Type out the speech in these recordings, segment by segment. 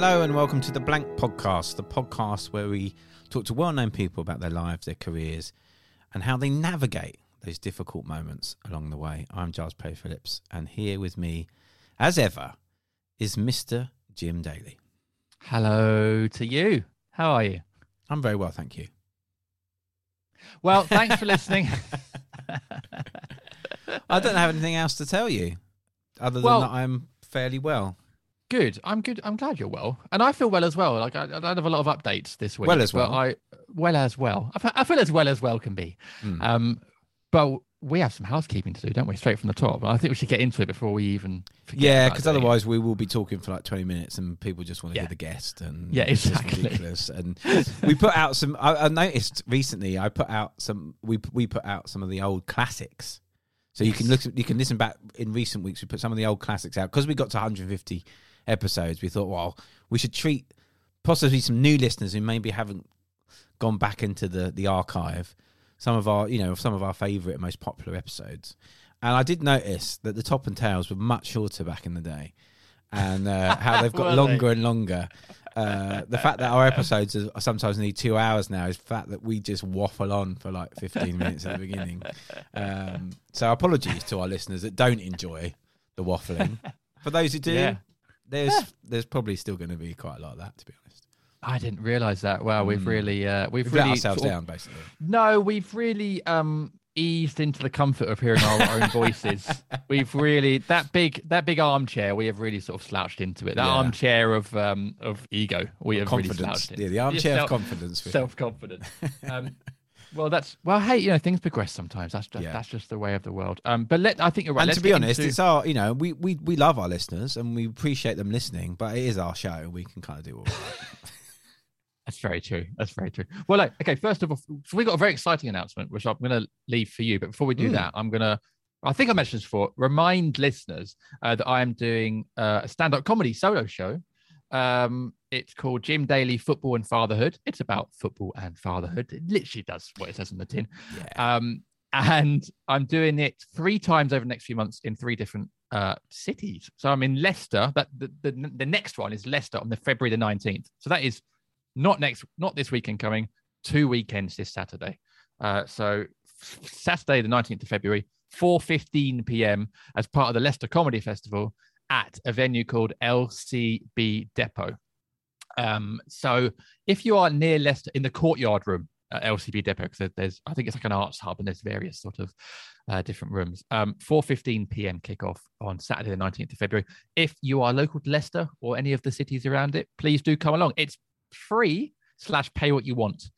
Hello and welcome to the Blank Podcast, the podcast where we talk to well known people about their lives, their careers, and how they navigate those difficult moments along the way. I'm Giles Paley-Phillips, and here with me, as ever, is Mr. Jim Daly. Hello to you. How are you? I'm very well, thank you. Well, thanks for listening. I don't have anything else to tell you other than Well- that I'm fairly well. Good. I'm good. I'm glad you're well, and I feel well as well. Like I, I don't have a lot of updates this week. Well as well. I well as well. I, I feel as well as well can be. Mm. Um, but we have some housekeeping to do, don't we? Straight from the top. I think we should get into it before we even. forget Yeah, because otherwise we will be talking for like 20 minutes and people just want to Yeah. hear the guest. And Yeah, exactly. ridiculous. And we put out some, I, I noticed recently, I put out some, we, we put out some of the old classics. So you can look, you can listen back in recent weeks. We put some of the old classics out because we got to 150 episodes. We thought, well, we should treat possibly some new listeners who maybe haven't gone back into the the archive. Some of our, you know, some of our favourite and most popular episodes. And I did notice that the top and tails were much shorter back in the day, and uh, how they've got Were they? longer and longer. Uh, the fact that our episodes are sometimes need two hours now is the fact that we just waffle on for like 15 minutes at the beginning. Um, so apologies to our listeners that don't enjoy the waffling. For those who do, Yeah. There's there's probably still going to be quite a lot of that, to be honest. I didn't realize that. Wow, we've Mm. really, uh, we've We've really let ourselves sort of- down, basically. No, we've really um eased into the comfort of hearing our own voices. We've really that big that big armchair. We have really sort of slouched into it. That Yeah. armchair of um of ego. We have really confidence. slouched Yeah, the armchair Self- of confidence. Self confidence. Um, well, that's well. Hey, you know things progress sometimes. That's just Yeah. that's just the way of the world. Um, but let I think you're right. and Let's to be honest, into- it's our, you know, we, we, we love our listeners and we appreciate them listening, but it is our show. And we can kind of do all right. That's very true. That's very true. Well, like, okay, first of all, so we got a very exciting announcement, which I'm going to leave for you. But before we do Mm. that, I'm going to, I think I mentioned this before, remind listeners uh, that I am doing uh, a stand up comedy solo show. Um, it's called Jim Daly Football and Fatherhood. It's about football and fatherhood. It literally does what it says on the tin. Yeah. Um, and I'm doing it three times over the next few months in three different uh, cities. So I'm in Leicester. That the, the the next one is Leicester on the February the 19th. So that is not next, not this weekend coming. Two weekends this Saturday. Uh, so Saturday the 19th of February, 4:15 p.m. as part of the Leicester Comedy Festival at a venue called LCB Depot. Um, so if you are near Leicester in the courtyard room at LCB Depot, because there's I think it's like an arts hub and there's various sort of uh, different rooms. Um, 4:15 p.m. kickoff on Saturday the 19th of February. If you are local to Leicester or any of the cities around it, please do come along. It's free slash pay what you want.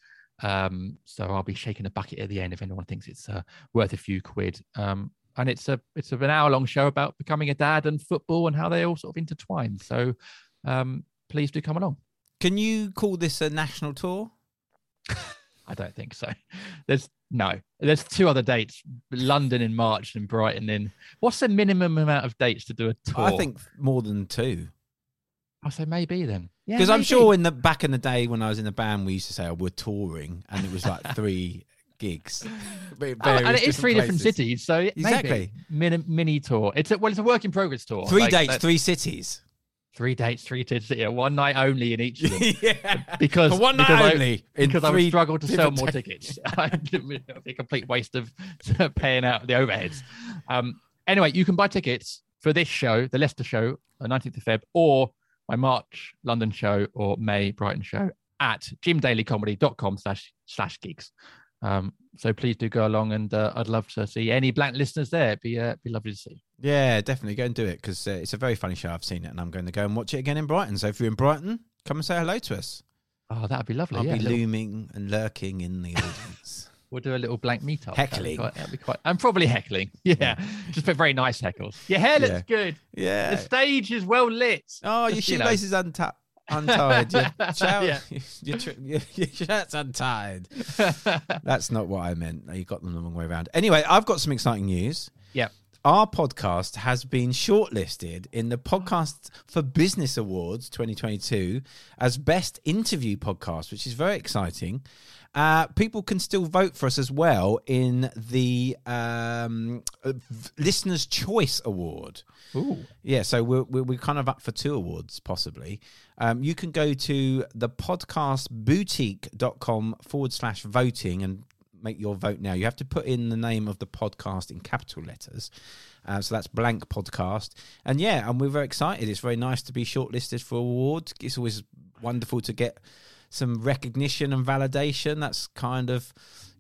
Um, so I'll be shaking a bucket at the end if anyone thinks it's uh, worth a few quid. Um, and it's a it's an hour long show about becoming a dad and football and how they all sort of intertwine. So um, please do come along. Can you call this a national tour? I don't think so. There's no. There's two other dates: London in March and Brighton in. What's the minimum amount of dates to do a tour? I think more than two. I'll say maybe then. Yeah, Because I'm sure in the back in the day when I was in the band, we used to say, "Oh, we're touring," and it was like three gigs. Oh, and it is three different places. cities, so. Exactly. mini mini tour. It's a well, it's a work in progress tour. Three Like, dates, three cities. three dates, three. Yeah, one night only in each of them. yeah, because For one night because I- only. in because I would struggle to sell more tickets. It'd be a complete waste of paying out the overheads. Um, anyway, you can buy tickets for this show, the Leicester show, the 19th of Feb, or my March London show or May Brighton show at jimdalycomedy.com slash slash gigs. Um, so please do go along, and uh, I'd love to see any blank listeners there. It'd be uh, be lovely to see. Yeah, definitely go and do it because uh, it's a very funny show. I've seen it, and I'm going to go and watch it again in Brighton. So if you're in Brighton, come and say hello to us. Oh, that'd be lovely. I'll yeah, be little- looming and lurking in the audience. We'll do a little blank meetup. That'd be Heckling. quite- That'd be quite. I'm probably heckling. Yeah, just put very nice heckles. Your hair looks Yeah. good. yeah. The stage is well lit. Oh, your Just, you know. shoelace is unti- untied. Your, shower, Yeah. your, your, your shirt's untied. That's not what I meant. You got them the wrong way around. Anyway, I've got some exciting news. Yep. Our podcast has been shortlisted in the Podcast for Business Awards 2022 as Best Interview Podcast, which is very exciting. Uh, people can still vote for us as well in the um, Listener's Choice Award. Ooh. Yeah, so we're, we're, we're kind of up for two awards, possibly. Um, you can go to the podcastboutique.com forward slash voting and make your vote now. You have to put in the name of the podcast in capital letters. Uh, so that's blank podcast. And yeah, and we're very excited. It's very nice to be shortlisted for awards. It's always wonderful to get some recognition and validation. That's kind of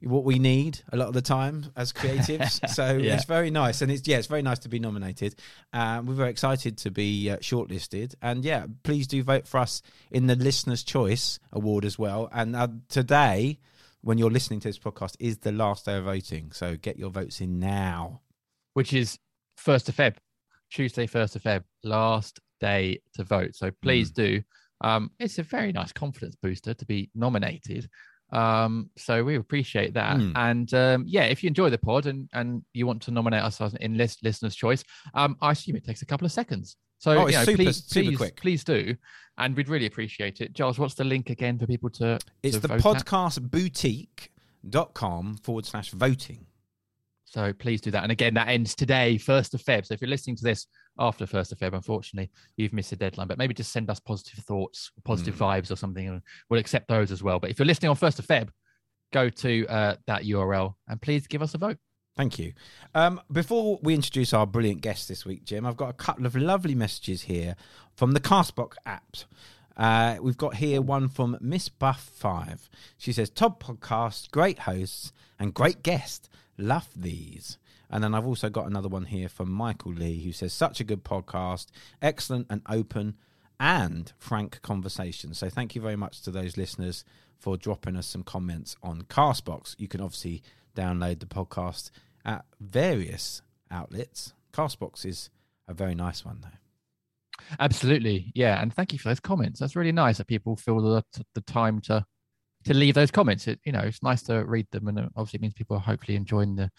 what we need a lot of the time as creatives. so Yeah. it's very nice, and it's yeah, it's very nice to be nominated. Um, we're very excited to be uh, shortlisted, and yeah, please do vote for us in the Listener's Choice Award as well. And uh, today, when you're listening to this podcast, is the last day of voting. So get your votes in now. Which is first of Feb, Tuesday, first of Feb, last day to vote. So Mm. please do. Um, it's a very nice confidence booster to be nominated. Um, so we appreciate that. Mm. And um, yeah, if you enjoy the pod and and you want to nominate us as in list listener's choice, um, I assume it takes a couple of seconds. So Oh, you know, super- please, super please, quick. please do, and we'd really appreciate it. Giles, what's the link again for people to? It's to the podcastboutique.com forward slash voting. So please do that. And again, that ends today, 1st of Feb. So if you're listening to this after 1st of Feb, unfortunately, you've missed the deadline. But maybe just send us positive thoughts, positive Hmm. vibes or something, and we'll accept those as well. But if you're listening on 1st of Feb, go to uh, that URL and please give us a vote. Thank you. Um, before we introduce our brilliant guest this week, Jim, I've got a couple of lovely messages here from the Castbox app. Uh, we've got here one from Miss Buff Five. She says, "Top podcast, great hosts, and great guest. Love these." And then I've also got another one here from Michael Lee, who says, "Such a good podcast, excellent and open and frank conversation." So thank you very much to those listeners for dropping us some comments on Castbox. You can obviously download the podcast at various outlets. Castbox is a very nice one, though. Absolutely. Yeah. And thank you for those comments. That's really nice that people feel the, the time to to leave those comments. It, you know, it's nice to read them. And it obviously means people are hopefully enjoying the,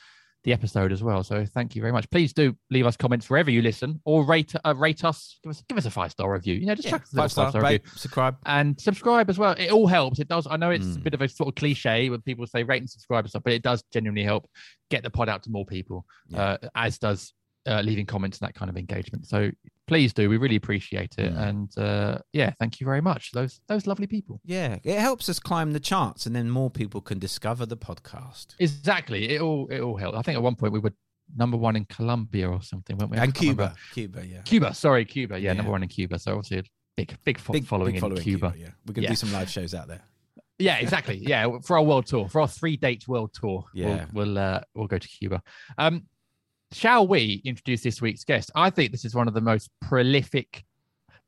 the episode as well. So thank you very much. Please do leave us comments wherever you listen or rate uh, rate us. Give us give us a five star review. You know, just chuck us five star, five-star review. rate, subscribe. and subscribe as well. It all helps. It does. I know it's a Mm. bit of a sort of cliche when people say rate and subscribe and stuff, but it does genuinely help get the pod out to more people, Yeah. uh, as does uh, leaving comments and that kind of engagement. So please do. We really appreciate it. Mm. And uh, yeah, thank you very much. Those those lovely people. Yeah, it helps us climb the charts, and then more people can discover the podcast. Exactly. It all it all helped. I think at one point we were number one in Colombia or something, weren't we? And can't remember. Cuba, Cuba, yeah. Cuba. Sorry, Cuba. Yeah, Yeah. number one in Cuba. So obviously a big big, fo- Big following big in Cuba. yeah. We're gonna Yeah. do some live shows out there. Yeah, exactly. Yeah, for our world tour, for our three dates world tour, Yeah. we'll we'll, uh, we'll go to Cuba. Um, shall we introduce this week's guest? I think this is one of the most prolific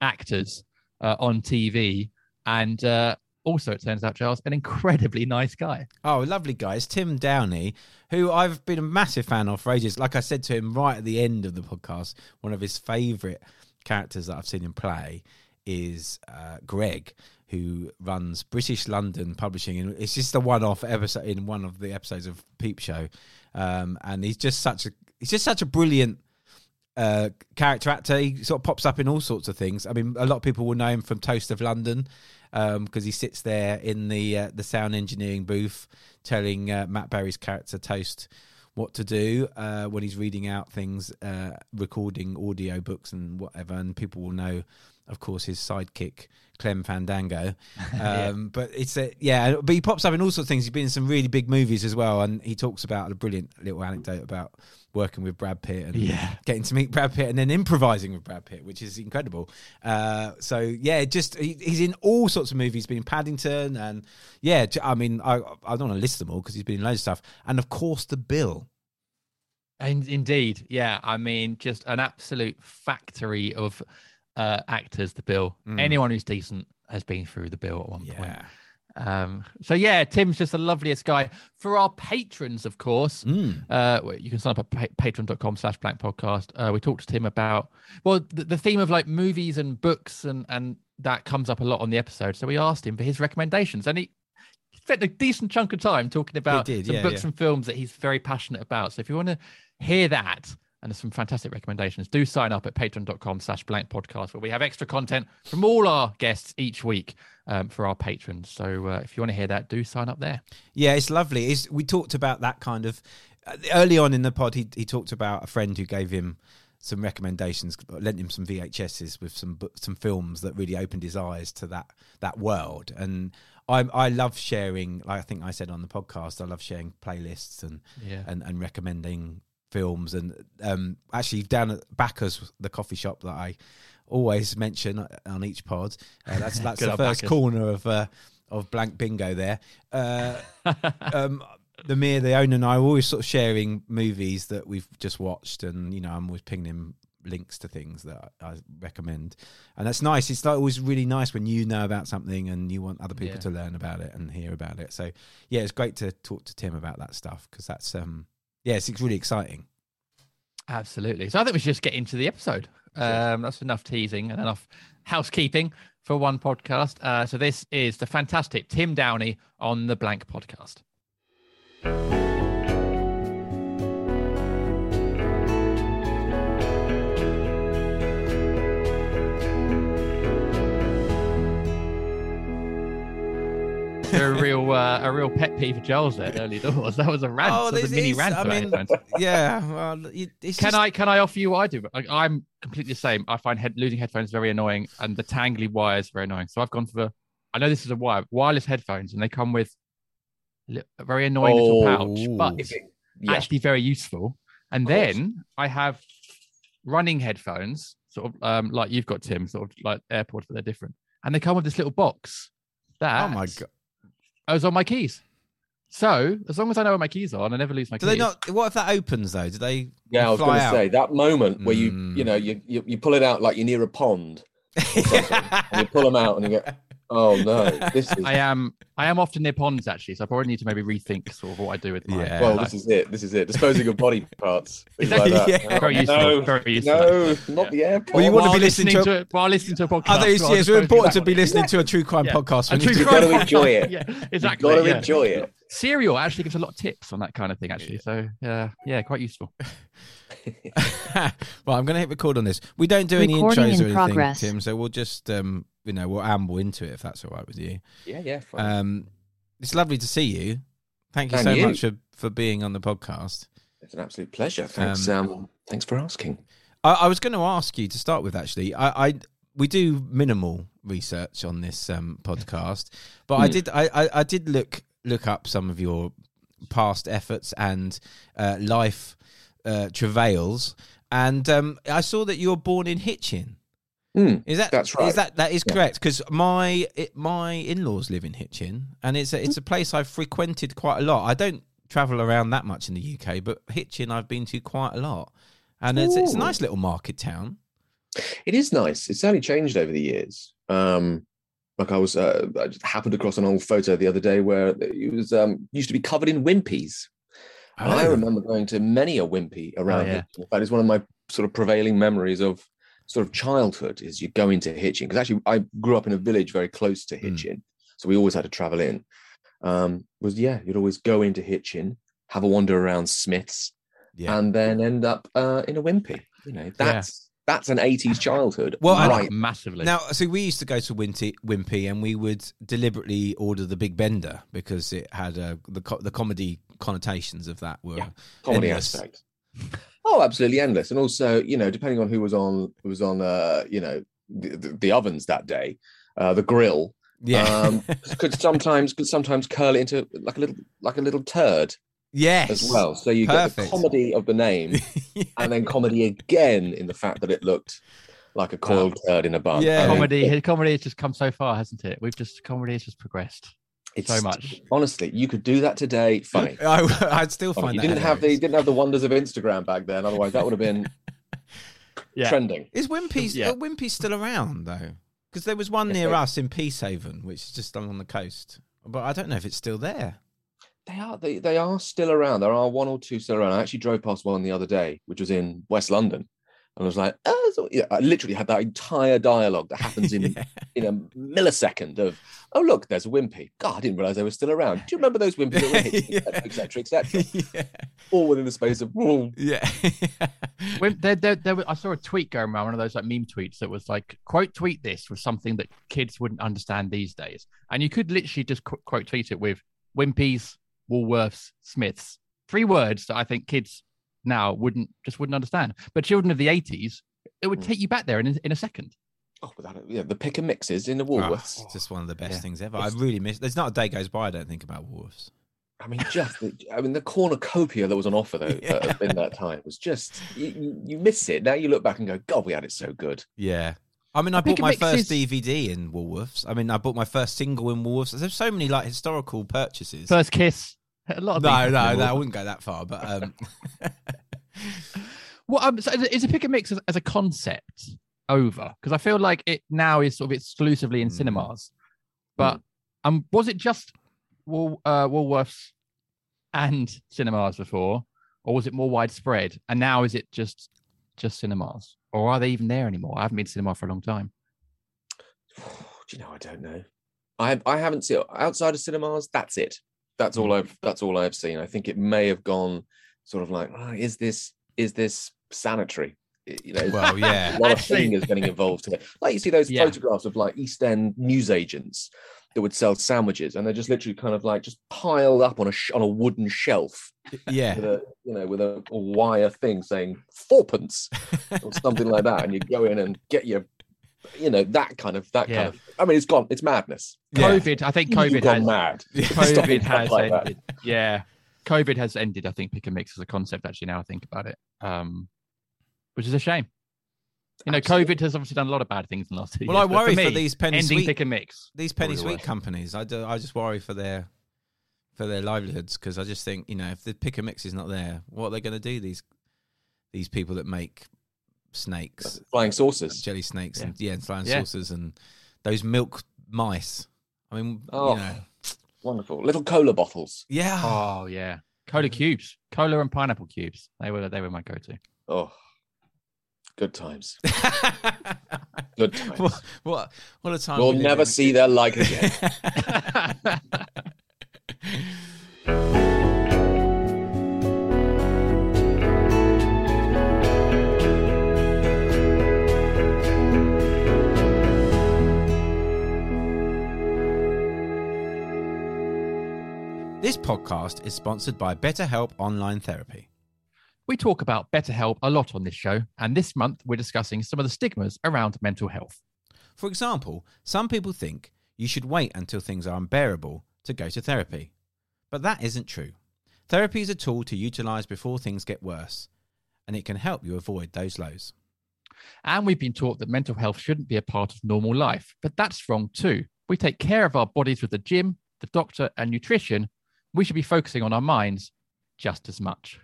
actors uh, on TV, and uh, also it turns out Charles, an incredibly nice guy. Oh, lovely guy. It's Tim Downie, who I've been a massive fan of for ages. Like I said to him right at the end of the podcast, one of his favourite characters that I've seen him play is uh, Greg, who runs British London Publishing, and it's just a one-off episode in one of the episodes of Peep Show, um, and he's just such a he's just such a brilliant uh, character actor. He sort of pops up in all sorts of things. I mean, a lot of people will know him from Toast of London because he sits there in the uh, the sound engineering booth telling uh, Matt Berry's character Toast what to do uh, when he's reading out things, uh, recording audio books and whatever. And people will know, of course, his sidekick Clem Fandango. Um, But it's a, yeah, but he pops up in all sorts of things. He's been in some really big movies as well, and he talks about a brilliant little anecdote about working with Brad Pitt and Yeah. getting to meet Brad Pitt and then improvising with Brad Pitt, which is incredible. Uh, so yeah, just he, he's in all sorts of movies. He's been in Paddington and yeah, I mean, I I don't want to list them all because he's been in loads of stuff, and of course the Bill. And indeed, yeah. I mean, just an absolute factory of uh, actors. The bill. Mm. Anyone who's decent has been through the bill at one point. Um, so yeah, Tim's just the loveliest guy. For our patrons, of course, Mm. uh, you can sign up at pa- patreon.com slash blank podcast. Uh, we talked to Tim about, well, the, the theme of like movies and books and, and that comes up a lot on the episode. So we asked him for his recommendations and he spent a decent chunk of time talking about did, some yeah, books yeah. and films that he's very passionate about. So if you want to hear that, and there's some fantastic recommendations, do sign up at patreon.com slash blank podcast where we have extra content from all our guests each week um, for our patrons. So uh, if you want to hear that, do sign up there. Yeah, it's lovely. It's, we talked about that kind of uh, early on in the pod. He he talked about a friend who gave him some recommendations, lent him some VHSs with some some films that really opened his eyes to that that world. And I I love sharing. Like I think I said on the podcast, I love sharing playlists and Yeah. and, and recommending films. And um, actually, down at Bacca's, the coffee shop that I always mention on each pod, uh, that's that's the first Bacca's. corner of uh, of blank bingo there. Uh, um, the mere the owner and I are always sort of sharing movies that we've just watched, and you know, I'm always pinging him links to things that I, I recommend, and that's nice. It's like always really nice when you know about something and you want other people Yeah. to learn about it and hear about it. So yeah, it's great to talk to Tim about that stuff because that's um yeah, it's really exciting. Absolutely. So I think we should just get into the episode. Um, that's enough teasing and enough housekeeping for one podcast. Uh, so this is the fantastic Tim Downie on the Blank Podcast. A real, uh, a real pet peeve of Joel's there, early doors. That was a rant, that was this a mini rant. I mean, headphones. yeah, well, it's Can just- I can I offer you what I do? Like, I'm completely the same. I find head, losing headphones very annoying, and the tangly wires very annoying. So I've gone for the. I know this is a wire wireless headphones, and they come with a very annoying little pouch, but Oh. it's Yeah. actually very useful. And then I have running headphones, sort of um, like you've got Tim, sort of like AirPods, but they're different, and they come with this little box. That Oh my god! Goes on my keys. So as long as I know where my keys are, and I never lose my Do keys. they not? What if that opens though? Do they? Yeah, I was going to say that moment where you, Mm. you know, you, you you pull it out like you're near a pond, and you pull them out, and you go, "Oh no, this is I am I am often near ponds actually, so I probably need to maybe rethink sort of what I do with my Yeah. well, life. this is it. This is it. Disposing of body parts. things Exactly, like that. yeah. very useful. No, very useful. no, not the airport. Well, you want to be listening to- a, while listening to a podcast. I think it's, it's I'll really just go important to be on it. listening to a true crime Yeah. podcast. A when true you- gotta enjoy it. Yeah, You've exactly. got to yeah. enjoy it. Serial actually gives a lot of tips on that kind of thing actually. So yeah, yeah, quite useful. well, I'm going to hit record on this. We don't do any Recording intros or anything, progress. Tim. So we'll just, um, you know, we'll amble into it if that's all right with you. Yeah, yeah. fine. Um, it's lovely to see you. Thank you And so you. much for, for being on the podcast. it's an absolute pleasure. Thanks. Um, thanks for asking. I, I was going to ask you to start with actually. I, I we do minimal research on this um, podcast, but I Hmm. did I, I, I did look look up some of your past efforts and uh, life uh, travails, and um, I saw that you were born in Hitchin. Hmm, Is that That's right. Is that that is Yeah. correct? Because my it, my in laws live in Hitchin, and it's a, it's a place I've frequented quite a lot. I don't travel around that much in the UK, but Hitchin I've been to quite a lot, and it's it's a nice little market town. It is nice. It's certainly changed over the years. Um, like I was, uh, I just happened across an old photo the other day where it was um, used to be covered in wimpies. And I Oh. remember going to many a wimpy around yeah. here. In fact, it's one of my sort of prevailing memories of sort of childhood is you go into Hitchin because actually I grew up in a village very close to Mm. Hitchin, so we always had to travel in. Um, was yeah, you'd always go into Hitchin, have a wander around Smiths, Yeah. and then end up uh, in a Wimpy. You know, that's that's an '80s childhood. Well, I- right. massively. Now, so we used to go to Wimpy, Wimpy, and we would deliberately order the Big Bender because it had uh, the co- the comedy connotations of that were Yeah, comedy endless. aspect. Oh, absolutely endless, and also you know, depending on who was on who was on, uh, you know, the, the, the ovens that day, uh, the grill Yeah, um, could sometimes could sometimes curl into like a little like a little turd yes, as well. So you get the comedy of the name, and then comedy again in the fact that it looked like a coiled turd in a bun. Yeah. I mean, comedy, comedy has just come so far, hasn't it? We've just comedy has just progressed. It's so much. Honestly, you could do that today. Funny. I, I'd still Funny. find You that didn't have the hilarious. didn't have the wonders of Instagram back then. Otherwise, that would have been Yeah. trending. Is Wimpy's Yeah. are Wimpy's still around though? Because there was one Yes, near they- us in Peacehaven, which is just along the coast, but I don't know if it's still there. They are they, they are still around. There are one or two still around. I actually drove past one the other day, which was in West London. And I was like, oh, so-" yeah, I literally had that entire dialogue that happens in Yeah. in a millisecond of, oh look, there's a Wimpy. God, I didn't realize they were still around. Do you remember those Wimpy that were hit, Yeah. etc. etc. yeah, All within the space of "Whoa." yeah. When there, there, there, was- I saw a tweet going around, one of those like meme tweets that was like, quote tweet this with something that kids wouldn't understand these days. And you could literally just qu- quote tweet it with Wimpy's, Woolworths, Smiths. Three words that I think kids now wouldn't just wouldn't understand. But children of the 80s, it would Mm. take you back there in, a- in a second. Oh, without it, yeah, the pick and mixes in the Oh, Woolworths. it's just one of the best Yeah. things ever. I really miss. There's not a day goes by I don't think about Woolworths. I mean, just the, I mean, the cornucopia that was on offer though Yeah. uh, in that time was just you, you, you miss it. Now you look back and go, God, we had it so good. Yeah. I mean, I Pick bought my mix first is- DVD in Woolworths. I mean, I bought my first single in Woolworths. There's so many like historical purchases. First kiss. A lot of no, things no, happen no, I wouldn't go that far. But um, Well, um, so is a- is a pick and mix as, as a concept over? Because I feel like it now is sort of exclusively in Mm. cinemas. But um, was it just Wool, uh, Woolworths and cinemas before, or was it more widespread? And now is it just just cinemas, or are they even there anymore? I haven't been to cinema for a long time. Do you know? I don't know. I I haven't seen outside of cinemas. That's it. That's all hmm. I've. That's all I've seen. I think it may have gone sort of like, oh, is this is this sanitary? You know, well, yeah. a lot of fingers getting involved here. Like you see those Yeah. photographs of like East End newsagents that would sell sandwiches, and they're just literally kind of like just piled up on a sh- on a wooden shelf Yeah. with a you know with a, a wire thing saying fourpence or something like that, and you go in and get your you know that kind of that Yeah. kind of. I mean, it's gone. It's madness. Yeah. COVID, I think You've COVID gone has mad. COVID has like that. ended. Yeah, COVID has ended. I think pick and mix as a concept. Actually, now I think about it, um, which is a shame. You know, Absolutely. COVID has obviously done a lot of bad things in the last two Well, years. I worry for me, these penny ending sweet pick and mix. these penny sweet worse. companies. I do, I just worry for their for their livelihoods because I just think you know if the pick and mix is not there, what are they going to do? These these people that make snakes, Flying saucers. jelly snakes, Yeah. and yeah, and flying Yeah. saucers, and those milk mice. I mean, Oh. you know, Wonderful. Little cola bottles. yeah. Oh yeah, cola mm. cubes, cola and pineapple cubes. They were they were my go-to. Oh, good times. Good times. what, what what a time! We'll we never see their like again. This podcast is sponsored by BetterHelp Online Therapy. we talk about BetterHelp a lot on this show, and this month we're discussing some of the stigmas around mental health. For example, some people think you should wait until things are unbearable to go to therapy. But that isn't true. Therapy is a tool to utilize before things get worse, and it can help you avoid those lows. And we've been taught that mental health shouldn't be a part of normal life, but that's wrong too. We take care of our bodies with the gym, the doctor, and nutrition. We should be focusing on our minds just as much.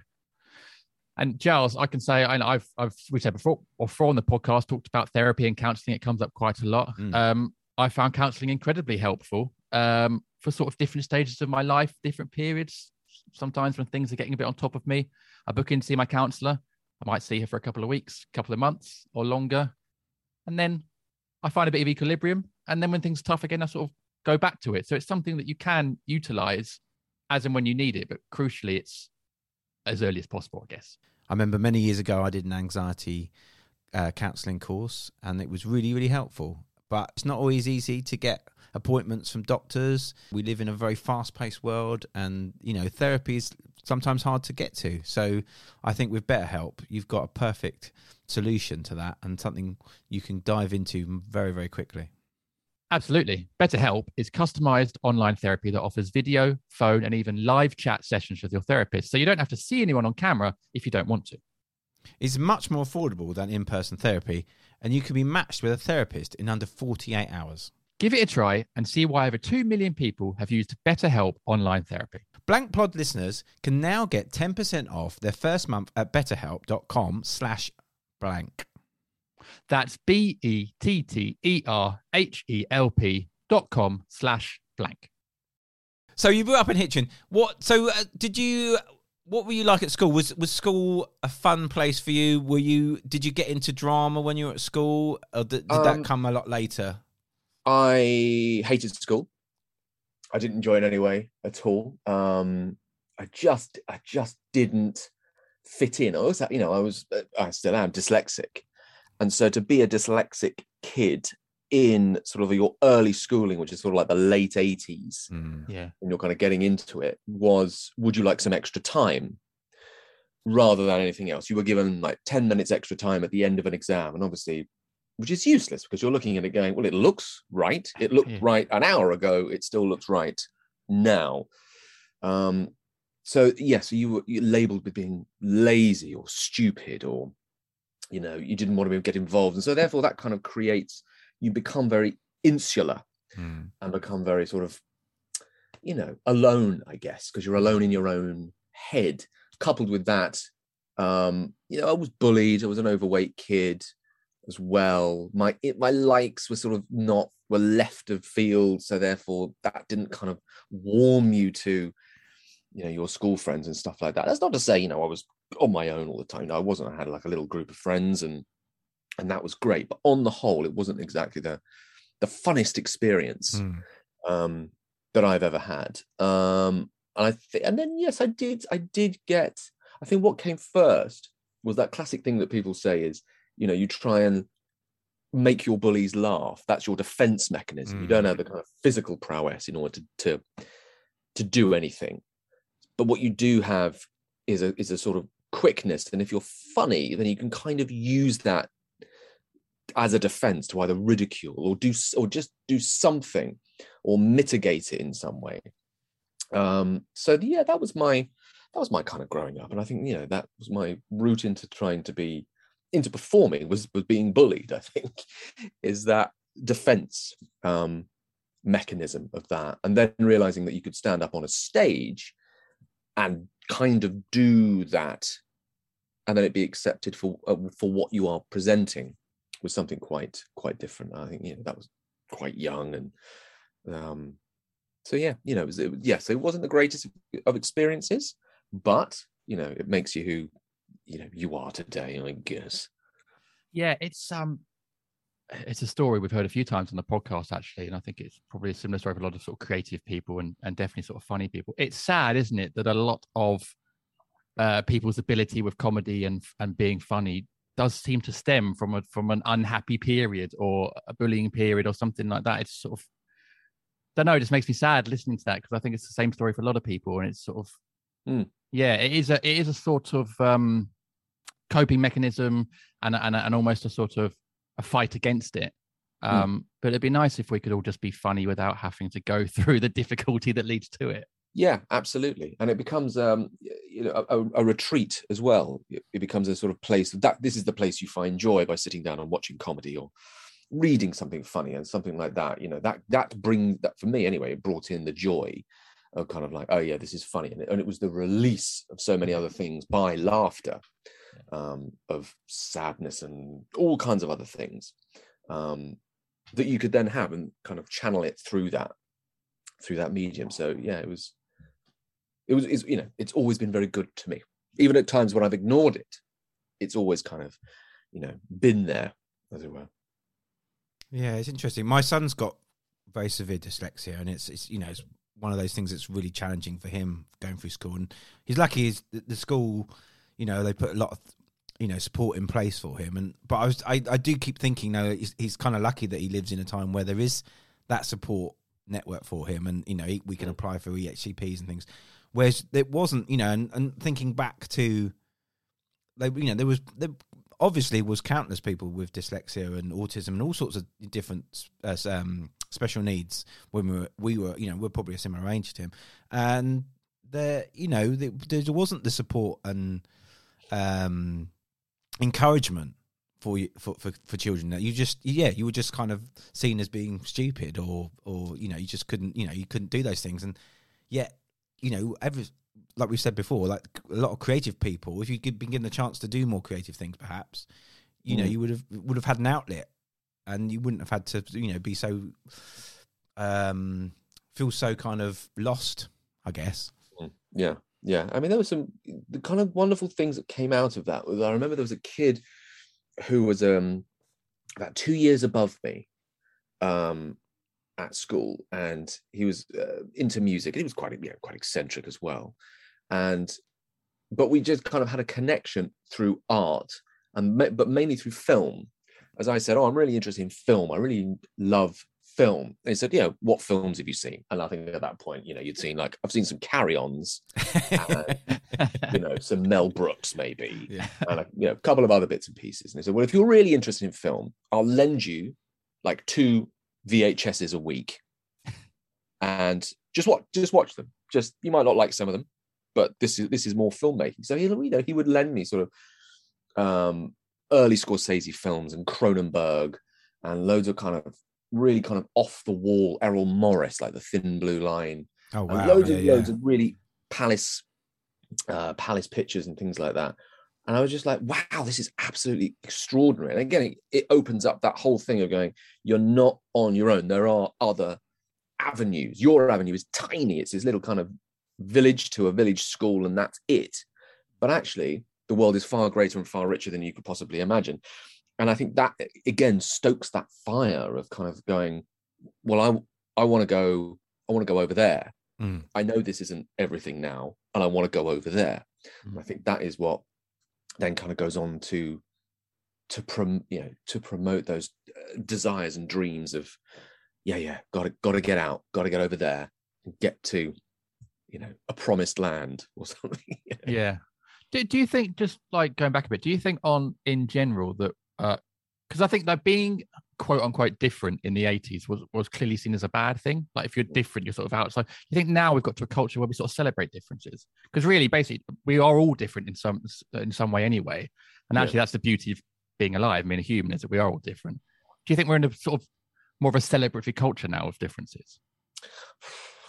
And Giles, I can say, and I've, I've, we said before, or before on the podcast, talked about therapy and counselling. It comes up quite a lot. Mm. Um, I found counselling incredibly helpful um, for sort of different stages of my life, different periods. Sometimes when things are getting a bit on top of me, I book in to see my counsellor. I might see her for a couple of weeks, couple of months, or longer. and then I find a bit of equilibrium. And then when things are tough again, I sort of go back to it. So it's something that you can utilize as and when you need it, but crucially, it's as early as possible, I guess. I remember many years ago I did an anxiety uh, counselling course, and it was really really helpful. But it's not always easy to get appointments from doctors. We live in a very fast paced world, and you know therapy is sometimes hard to get to. So I think with BetterHelp, you've got a perfect solution to that, and something you can dive into very very quickly. Absolutely. BetterHelp is customized online therapy that offers video, phone, and even live chat sessions with your therapist. So you don't have to see anyone on camera if you don't want to. It's much more affordable than in person therapy, and you can be matched with a therapist in under 48 hours. Give it a try and see why over 2 million people have used BetterHelp online therapy. Blank Pod listeners can now get 10% off their first month at betterhelp.com slash blank. That's B E T T E R H E L P dot com slash blank. So you grew up in Hitchin. What? So uh, did you? What were you like at school? Was was school a fun place for you? Were you? Did you get into drama when you were at school, or did, did that Um, come a lot later? I hated school. I didn't enjoy it anyway at all. Um, I just, I just didn't fit in. I was, you know, I was, uh, I still am dyslexic, and so to be a dyslexic kid in sort of your early schooling, which is sort of like the late eighties, Hmm. Yeah. when you're kind of getting into it, was would you like some extra time? Rather than anything else, you were given like 10 minutes extra time at the end of an exam, and obviously, which is useless because you're looking at it going, well, it looks right. It looked Yeah. right an hour ago. It still looks right now. Um, so yeah, so you were you labeled with being lazy or stupid, or you know, you didn't want to get involved, and so therefore that kind of creates you become very insular Hmm. and become very sort of, you know, alone, I guess, because you're alone in your own head. Coupled with that, um, you know, I was bullied. I was an overweight kid as well. My it, my likes were sort of not were left of field, so therefore that didn't kind of warm you to, you know, your school friends and stuff like that. That's not to say, you know, I was on my own all the time. No, I wasn't. I had like a little group of friends, and and that was great. But on the whole, it wasn't exactly the the funnest experience Hmm. um, that I've ever had. Um, and I think, and then yes, I did. I did get. I think what came first was that classic thing that people say is, you know, you try and make your bullies laugh. That's your defense mechanism. You don't have the kind of physical prowess in order to to to do anything, but what you do have is a is a sort of quickness. And if you're funny, then you can kind of use that as a defense to either ridicule or do or just do something or mitigate it in some way um so yeah that was my that was my kind of growing up and i think you know that was my route into trying to be into performing was was being bullied i think is that defense um mechanism of that and then realizing that you could stand up on a stage and kind of do that and then it be accepted for uh, for what you are presenting was something quite quite different. I think you know that was quite young and um so yeah, you know, it was, it, yes, it wasn't the greatest of experiences, but you know, it makes you who you know you are today, I guess. Yeah, it's um it's a story we've heard a few times on the podcast actually, and I think it's probably a similar story for a lot of sort of creative people and, and definitely sort of funny people. It's sad, isn't it, that a lot of uh, people's ability with comedy and and being funny does seem to stem from a from an unhappy period or a bullying period or something like that. It's sort of don't know, it just makes me sad listening to that because I think it's the same story for a lot of people, and it's sort of Mm. yeah, it is a it is a sort of um coping mechanism and and and almost a sort of a fight against it. Um, But it'd be nice if we could all just be funny without having to go through the difficulty that leads to it. Yeah, absolutely, and it becomes um you know a, a- retreat as well. It it becomes a sort of place that this is the place you find joy by sitting down and watching comedy or reading something funny and something like that. You know that that brings that for me anyway. It brought in the joy of kind of like oh yeah this is funny and it, and it was the release of so many other things by laughter, um, of sadness and all kinds of other things, um, that you could then have and kind of channel it through that through that medium. So yeah, it was it was it's, you know it's always been very good to me even at times when i've ignored it it's always kind of you know been there as it were Yeah, it's interesting. My son's got very severe dyslexia, and it's it's you know it's one of those things that's really challenging for him going through school. And he's lucky is the, the school, you know, they put a lot of you know support in place for him. And but I was I, I do keep thinking though he's, he's kind of lucky that he lives in a time where there is that support network for him, and you know he, we can apply for EHCPs and things. Whereas it wasn't, you know, and, and thinking back to, they, you know, there was there obviously was countless people with dyslexia and autism and all sorts of different uh, um, special needs when we were, we were, you know, we're probably a similar age to him, and there, you know, there, there wasn't the support and um, encouragement for you for, for for children that you just yeah you were just kind of seen as being stupid or or you know you just couldn't you know you couldn't do those things. And yet you know every like we've said before like a lot of creative people if you'd been given the chance to do more creative things perhaps you know Mm. you would have would have had an outlet and you wouldn't have had to you know be so um feel so kind of lost i guess. Yeah, yeah. I mean, there were some the kind of wonderful things that came out of that. I remember there was a kid who was um about two years above me um at school, and he was uh, into music. He was quite yeah, quite eccentric as well, and but we just kind of had a connection through art, and but mainly through film. As I said, oh, I'm really interested in film. I really love film. And he said, yeah, what films have you seen? And I think at that point, you know, you'd seen like I've seen some carry-ons, you know, some Mel Brooks maybe, yeah and a, you know, a couple of other bits and pieces. And he said, well, if you're really interested in film, I'll lend you like two VHSs a week, and just watch, just watch them. Just you might not like some of them, but this is this is more filmmaking. So he, you know, he would lend me sort of um, early Scorsese films and Cronenberg and loads of kind of really kind of off the wall Errol Morris, like the Thin Blue Line, oh and wow. loads yeah, of yeah. loads of really palace uh palace pictures and things like that. And i was just like wow this is absolutely extraordinary. And again it, it opens up that whole thing of going you're not on your own. There are other avenues. Your avenue is tiny. It's this little kind of village to a village school and that's it. But actually the world is far greater and far richer than you could possibly imagine and i think that again stokes that fire of kind of going well i i want to go i want to go over there Mm. I know this isn't everything now, and I want to go over there. And I think that is what then kind of goes on to to prom you know to promote those uh, desires and dreams of yeah yeah got to got to get out got to get over there and get to you know a promised land or something yeah do, do you think just like going back a bit do you think on in general that uh because i think that being quote unquote different in the 80s was was clearly seen as a bad thing. Like if you're different you're sort of outside. You think now we've got to a culture where we sort of celebrate differences. Because really basically we are all different in some in some way anyway. And Yeah. actually that's the beauty of being alive. Being a human is that we are all different. Do you think we're in a sort of more of a celebratory culture now of differences?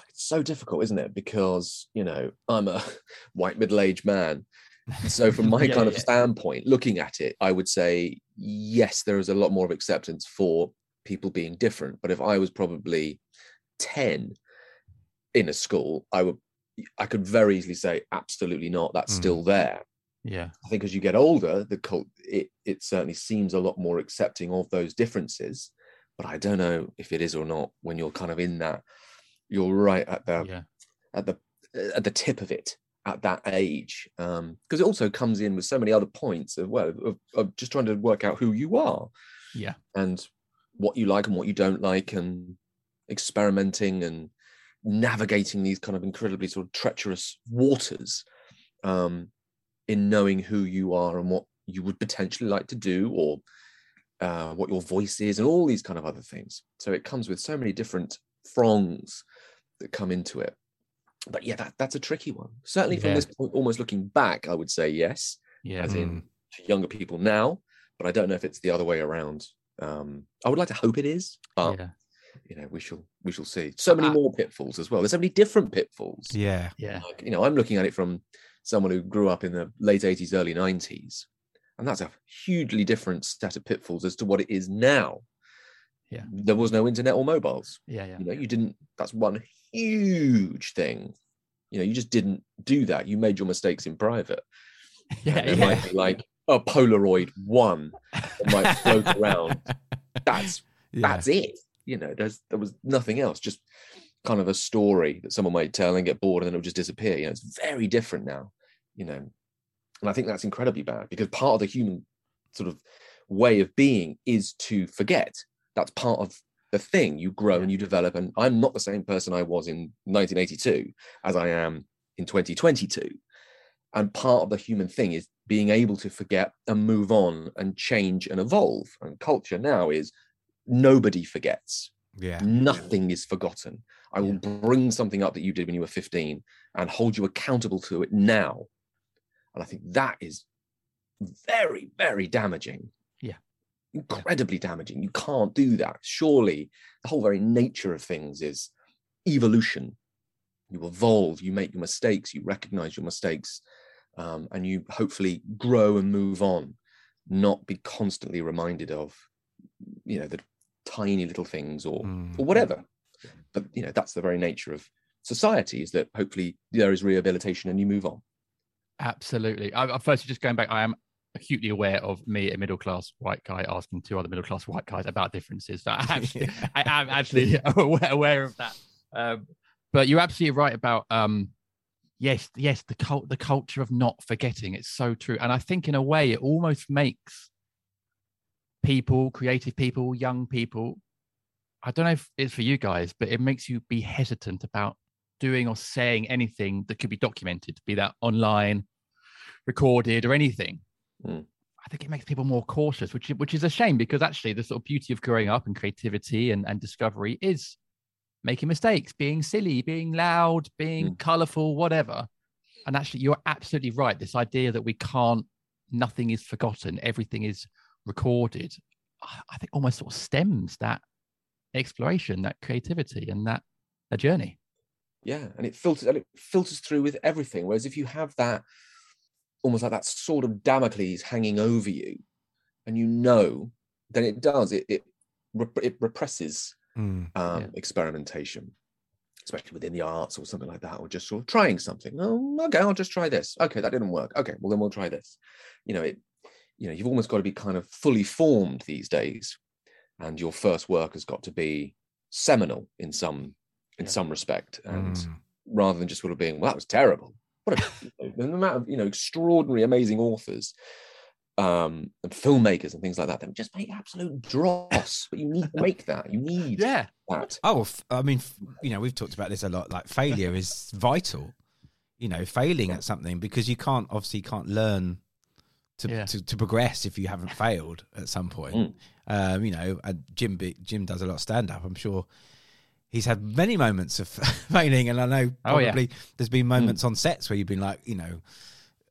It's so difficult isn't it? Because you know i'm a white middle-aged man so from my Yeah, kind of yeah. standpoint looking at it i would say yes there is a lot more of acceptance for people being different but if i was probably 10 in a school i would i could very easily say absolutely not that's Mm. still there yeah I think as you get older, the cult it it certainly seems a lot more accepting of those differences. But I don't know if it is or not when you're kind of in that. You're right at the yeah at the at the tip of it at that age, because it also comes in with so many other points of well of, of just trying to work out who you are. Yeah. And what you like and what you don't like and experimenting and navigating these kind of incredibly sort of treacherous waters um, in knowing who you are and what you would potentially like to do or uh, what your voice is and all these kind of other things. So it comes with so many different throngs that come into it but yeah that, that's a tricky one certainly from Yeah. this point almost looking back i would say yes yeah as in to younger people now, but I don't know if it's the other way around. Um, I would like to hope it is, but yeah you know, we shall we shall see. So many Uh, more pitfalls as well. There's so many different pitfalls. yeah yeah Like, you know, I'm looking at it from someone who grew up in the late 80s, early 90s, and that's a hugely different set of pitfalls as to what it is now. Yeah. There was no internet or mobiles. yeah yeah You know, you didn't. That's one huge thing. You know, you just didn't do that. You made your mistakes in private. yeah yeah might be like a Polaroid one that might float around. That's Yeah. That's it. You know, there's there was nothing else. Just kind of a story that someone might tell and get bored and then it'll just disappear. You know, it's very different now. You know, and I think that's incredibly bad because part of the human sort of way of being is to forget. That's part of the thing. You grow and you develop. And I'm not the same person I was in 1982 as I am in 2022. And part of the human thing is being able to forget and move on and change and evolve. And culture now is nobody forgets. Yeah. Nothing is forgotten. I will bring something up that you did when you were 15 and hold you accountable to it now. And I think that is very, very damaging. Incredibly damaging. You can't do that. Surely the whole very nature of things is evolution. You evolve, you make your mistakes, you recognize your mistakes, um, and you hopefully grow and move on, not be constantly reminded of, you know, the tiny little things or Mm. or whatever. But you know, that's the very nature of society is that hopefully there is rehabilitation and you move on. Absolutely. I first just going back, I am acutely aware of me, a middle class white guy, asking two other middle class white guys about differences. So I, actually, I am actually aware, aware of that. Um, but you're absolutely right about um, yes, yes, the cult, the culture of not forgetting. It's so true, and I think in a way it almost makes people, creative people, young people. I don't know if it's for you guys, but it makes you be hesitant about doing or saying anything that could be documented, be that online, recorded, or anything. Mm. I think it makes people more cautious, which which is a shame because actually the sort of beauty of growing up and creativity and, and discovery is making mistakes, being silly, being loud, being Mm. colorful, whatever. And actually, you're absolutely right. This idea that we can't, nothing is forgotten, everything is recorded. I I think almost sort of stems that exploration, that creativity, and that a journey. Yeah, and it filters and it filters through with everything. Whereas if you have that almost like that sort of Damocles hanging over you, and you know, then it does it it rep- it represses Mm. um, Yeah. experimentation, especially within the arts or something like that, or just sort of trying something. Oh, okay, I'll just try this. Okay, that didn't work. Okay, well then we'll try this. You know, it. You know, you've almost got to be kind of fully formed these days, and your first work has got to be seminal in some in Yeah. some respect, and Mm. rather than just sort of being, well, that was terrible. What a, the amount of you know extraordinary, amazing authors um and filmmakers and things like that that just make absolute dross but you need to make that you need Yeah. that Oh, f- I mean, f- you know, we've talked about this a lot. Like failure is vital. You know, failing at something because you can't obviously you can't learn to, Yeah. to to progress if you haven't failed at some point. Mm. Um, you know, and Jim be- Jim does a lot of stand up. I'm sure he's had many moments of failing, and I know Oh, yeah. probably there's been moments on sets where you've been like, you know,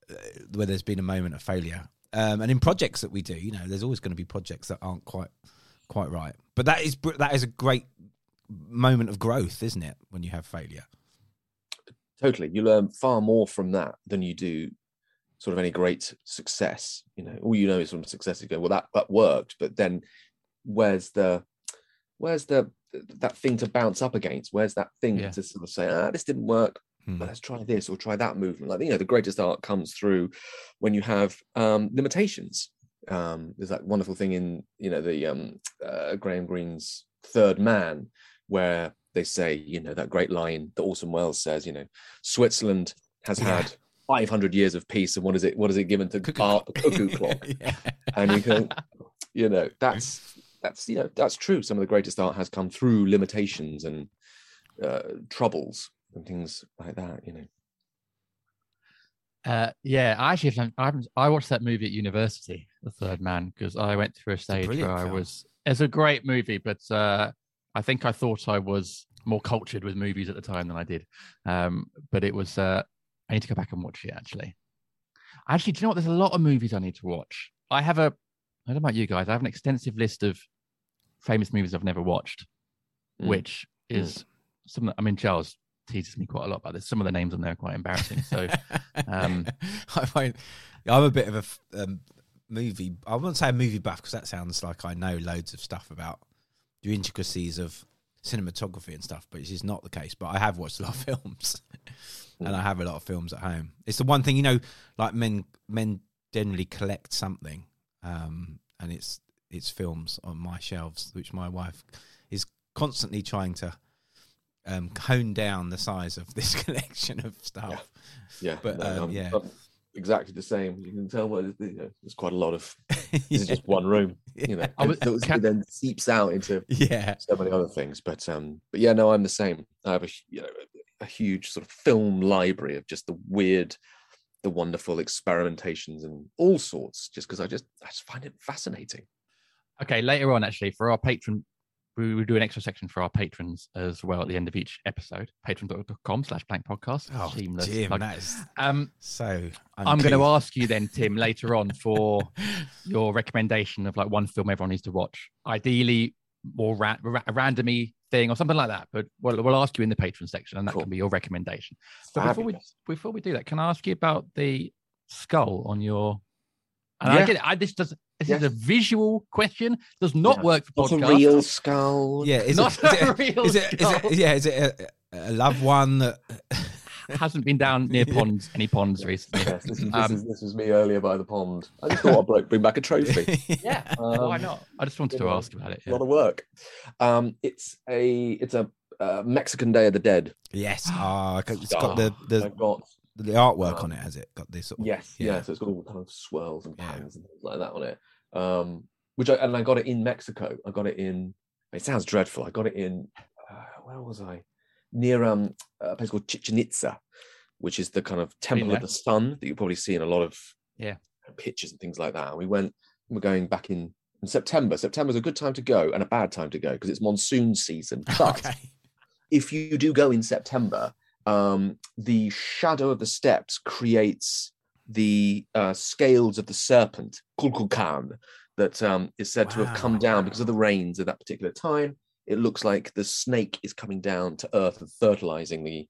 uh, where there's been a moment of failure. Um, and in projects that we do, you know, there's always going to be projects that aren't quite quite right. But that is that is a great moment of growth, isn't it? When you have failure. totally you learn far more from that than you do sort of any great success you know all you know is from success you go well that that worked but then where's the where's the that thing to bounce up against where's that thing Yeah. to sort of say ah this didn't work Hmm. but let's try this or try that movement like you know the greatest art comes through when you have um limitations um there's that wonderful thing in you know the um uh, graham greene's third man where they say you know that great line that orson welles says you know switzerland has Yeah. had 500 years of peace and what is it what is it given to Cuckoo art the cuckoo clock yeah. and you can you know that's that's you know that's true some of the greatest art has come through limitations and uh, troubles and things like that you know Uh, yeah, I actually haven't, I haven't. I watched that movie at university, The Third Man, because I went through a stage where brilliant I was. It's a great movie, but uh, I think I thought I was more cultured with movies at the time than I did. Um, but it was. Uh, I need to go back and watch it. Actually, actually, do you know what? There's a lot of movies I need to watch. I have a. I don't know about you guys. I have an extensive list of famous movies I've never watched, Mm. which is some. I mean, Charles teases me quite a lot about this. Some of the names on there are quite embarrassing. So. Um, I find I'm a bit of a um, movie. I won't say a movie buff because that sounds like I know loads of stuff about the intricacies of cinematography and stuff, but it's just not the case. But I have watched a lot of films, and I have a lot of films at home. It's the one thing you know, like men men generally collect something, um, and it's its films on my shelves, which my wife is constantly trying to um, hone down the size of this collection of stuff. Yeah, But, um, I'm- yeah. I'm exactly the same. You can tell what you know, there's quite a lot of. This yeah. is just one room, you know. I was- and it then seeps out into yeah. so many other things. But um, but yeah, no, I'm the same. I have a you know a huge sort of film library of just the weird, the wonderful experimentations and all sorts. Just because I just I just find it fascinating. Okay, later on, actually, for our patron, we will do an extra section for our patrons as well at the end of each episode. Patreon.com slash blank podcast. Oh, Shameless Jim, plug. that is Um, so. I'm going to ask you then, Tim, later on for your recommendation of like one film everyone needs to watch. Ideally, more ra- ra- a randomy thing or something like that. But we'll, we'll ask you in the patron section, and that Cool. can be your recommendation. But before we before we do that, can I ask you about the skull on your? And I Yeah. get it. I, this does. This Yes. is a visual question. Does not Yeah. work for Not a real skull. Yeah, is Not it, is a it, real is it, is skull. it, yeah, is it a, a loved one that Hasn't been down near ponds, any ponds recently. Yes, this, is, this, Um, is, this was me earlier by the pond. I just thought I'd bring- bring back a trophy. Yeah, why Um, not? I just wanted to ask about it. A yeah. lot of work. Um, it's a it's a uh, Mexican Day of the Dead. Yes. Oh, it's got the the, got the artwork um, on it, has it? Got this sort of yes, yeah. yeah. So it's got all kind of swirls and Yeah. and things like that on it. Um, which I and I got it in Mexico. I got it in. It sounds dreadful. I got it in. Uh, where was I? Near um a place called Chichen Itza, which is the kind of temple of the sun that you probably see in a lot of Yeah. pictures and things like that. And we went. We're going back in, in September. September's a good time to go and a bad time to go because it's monsoon season. But Okay. if you do go in September, um, the shadow of the steps creates the uh, scales of the serpent, Kukulkan, that um, is said to have come down because of the rains at that particular time. It looks like the snake is coming down to earth and fertilizing the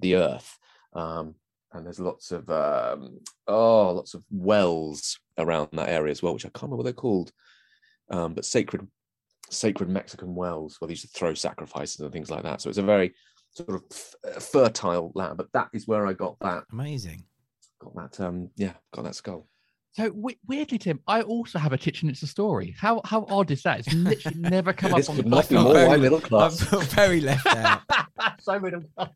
the earth. Um, and there's lots of um, oh, lots of wells around that area as well, which I can't remember what they're called, um, but sacred sacred Mexican wells where they used to throw sacrifices and things like that. So it's a very sort of f- fertile land. But that is where I got that Amazing. got that um yeah got that skull. So we- weirdly, Tim, I also have a Chichen Itza story. How how odd is that? It's literally never come up on the could not be I'm more very- white middle I'm class. very left out. so middle class.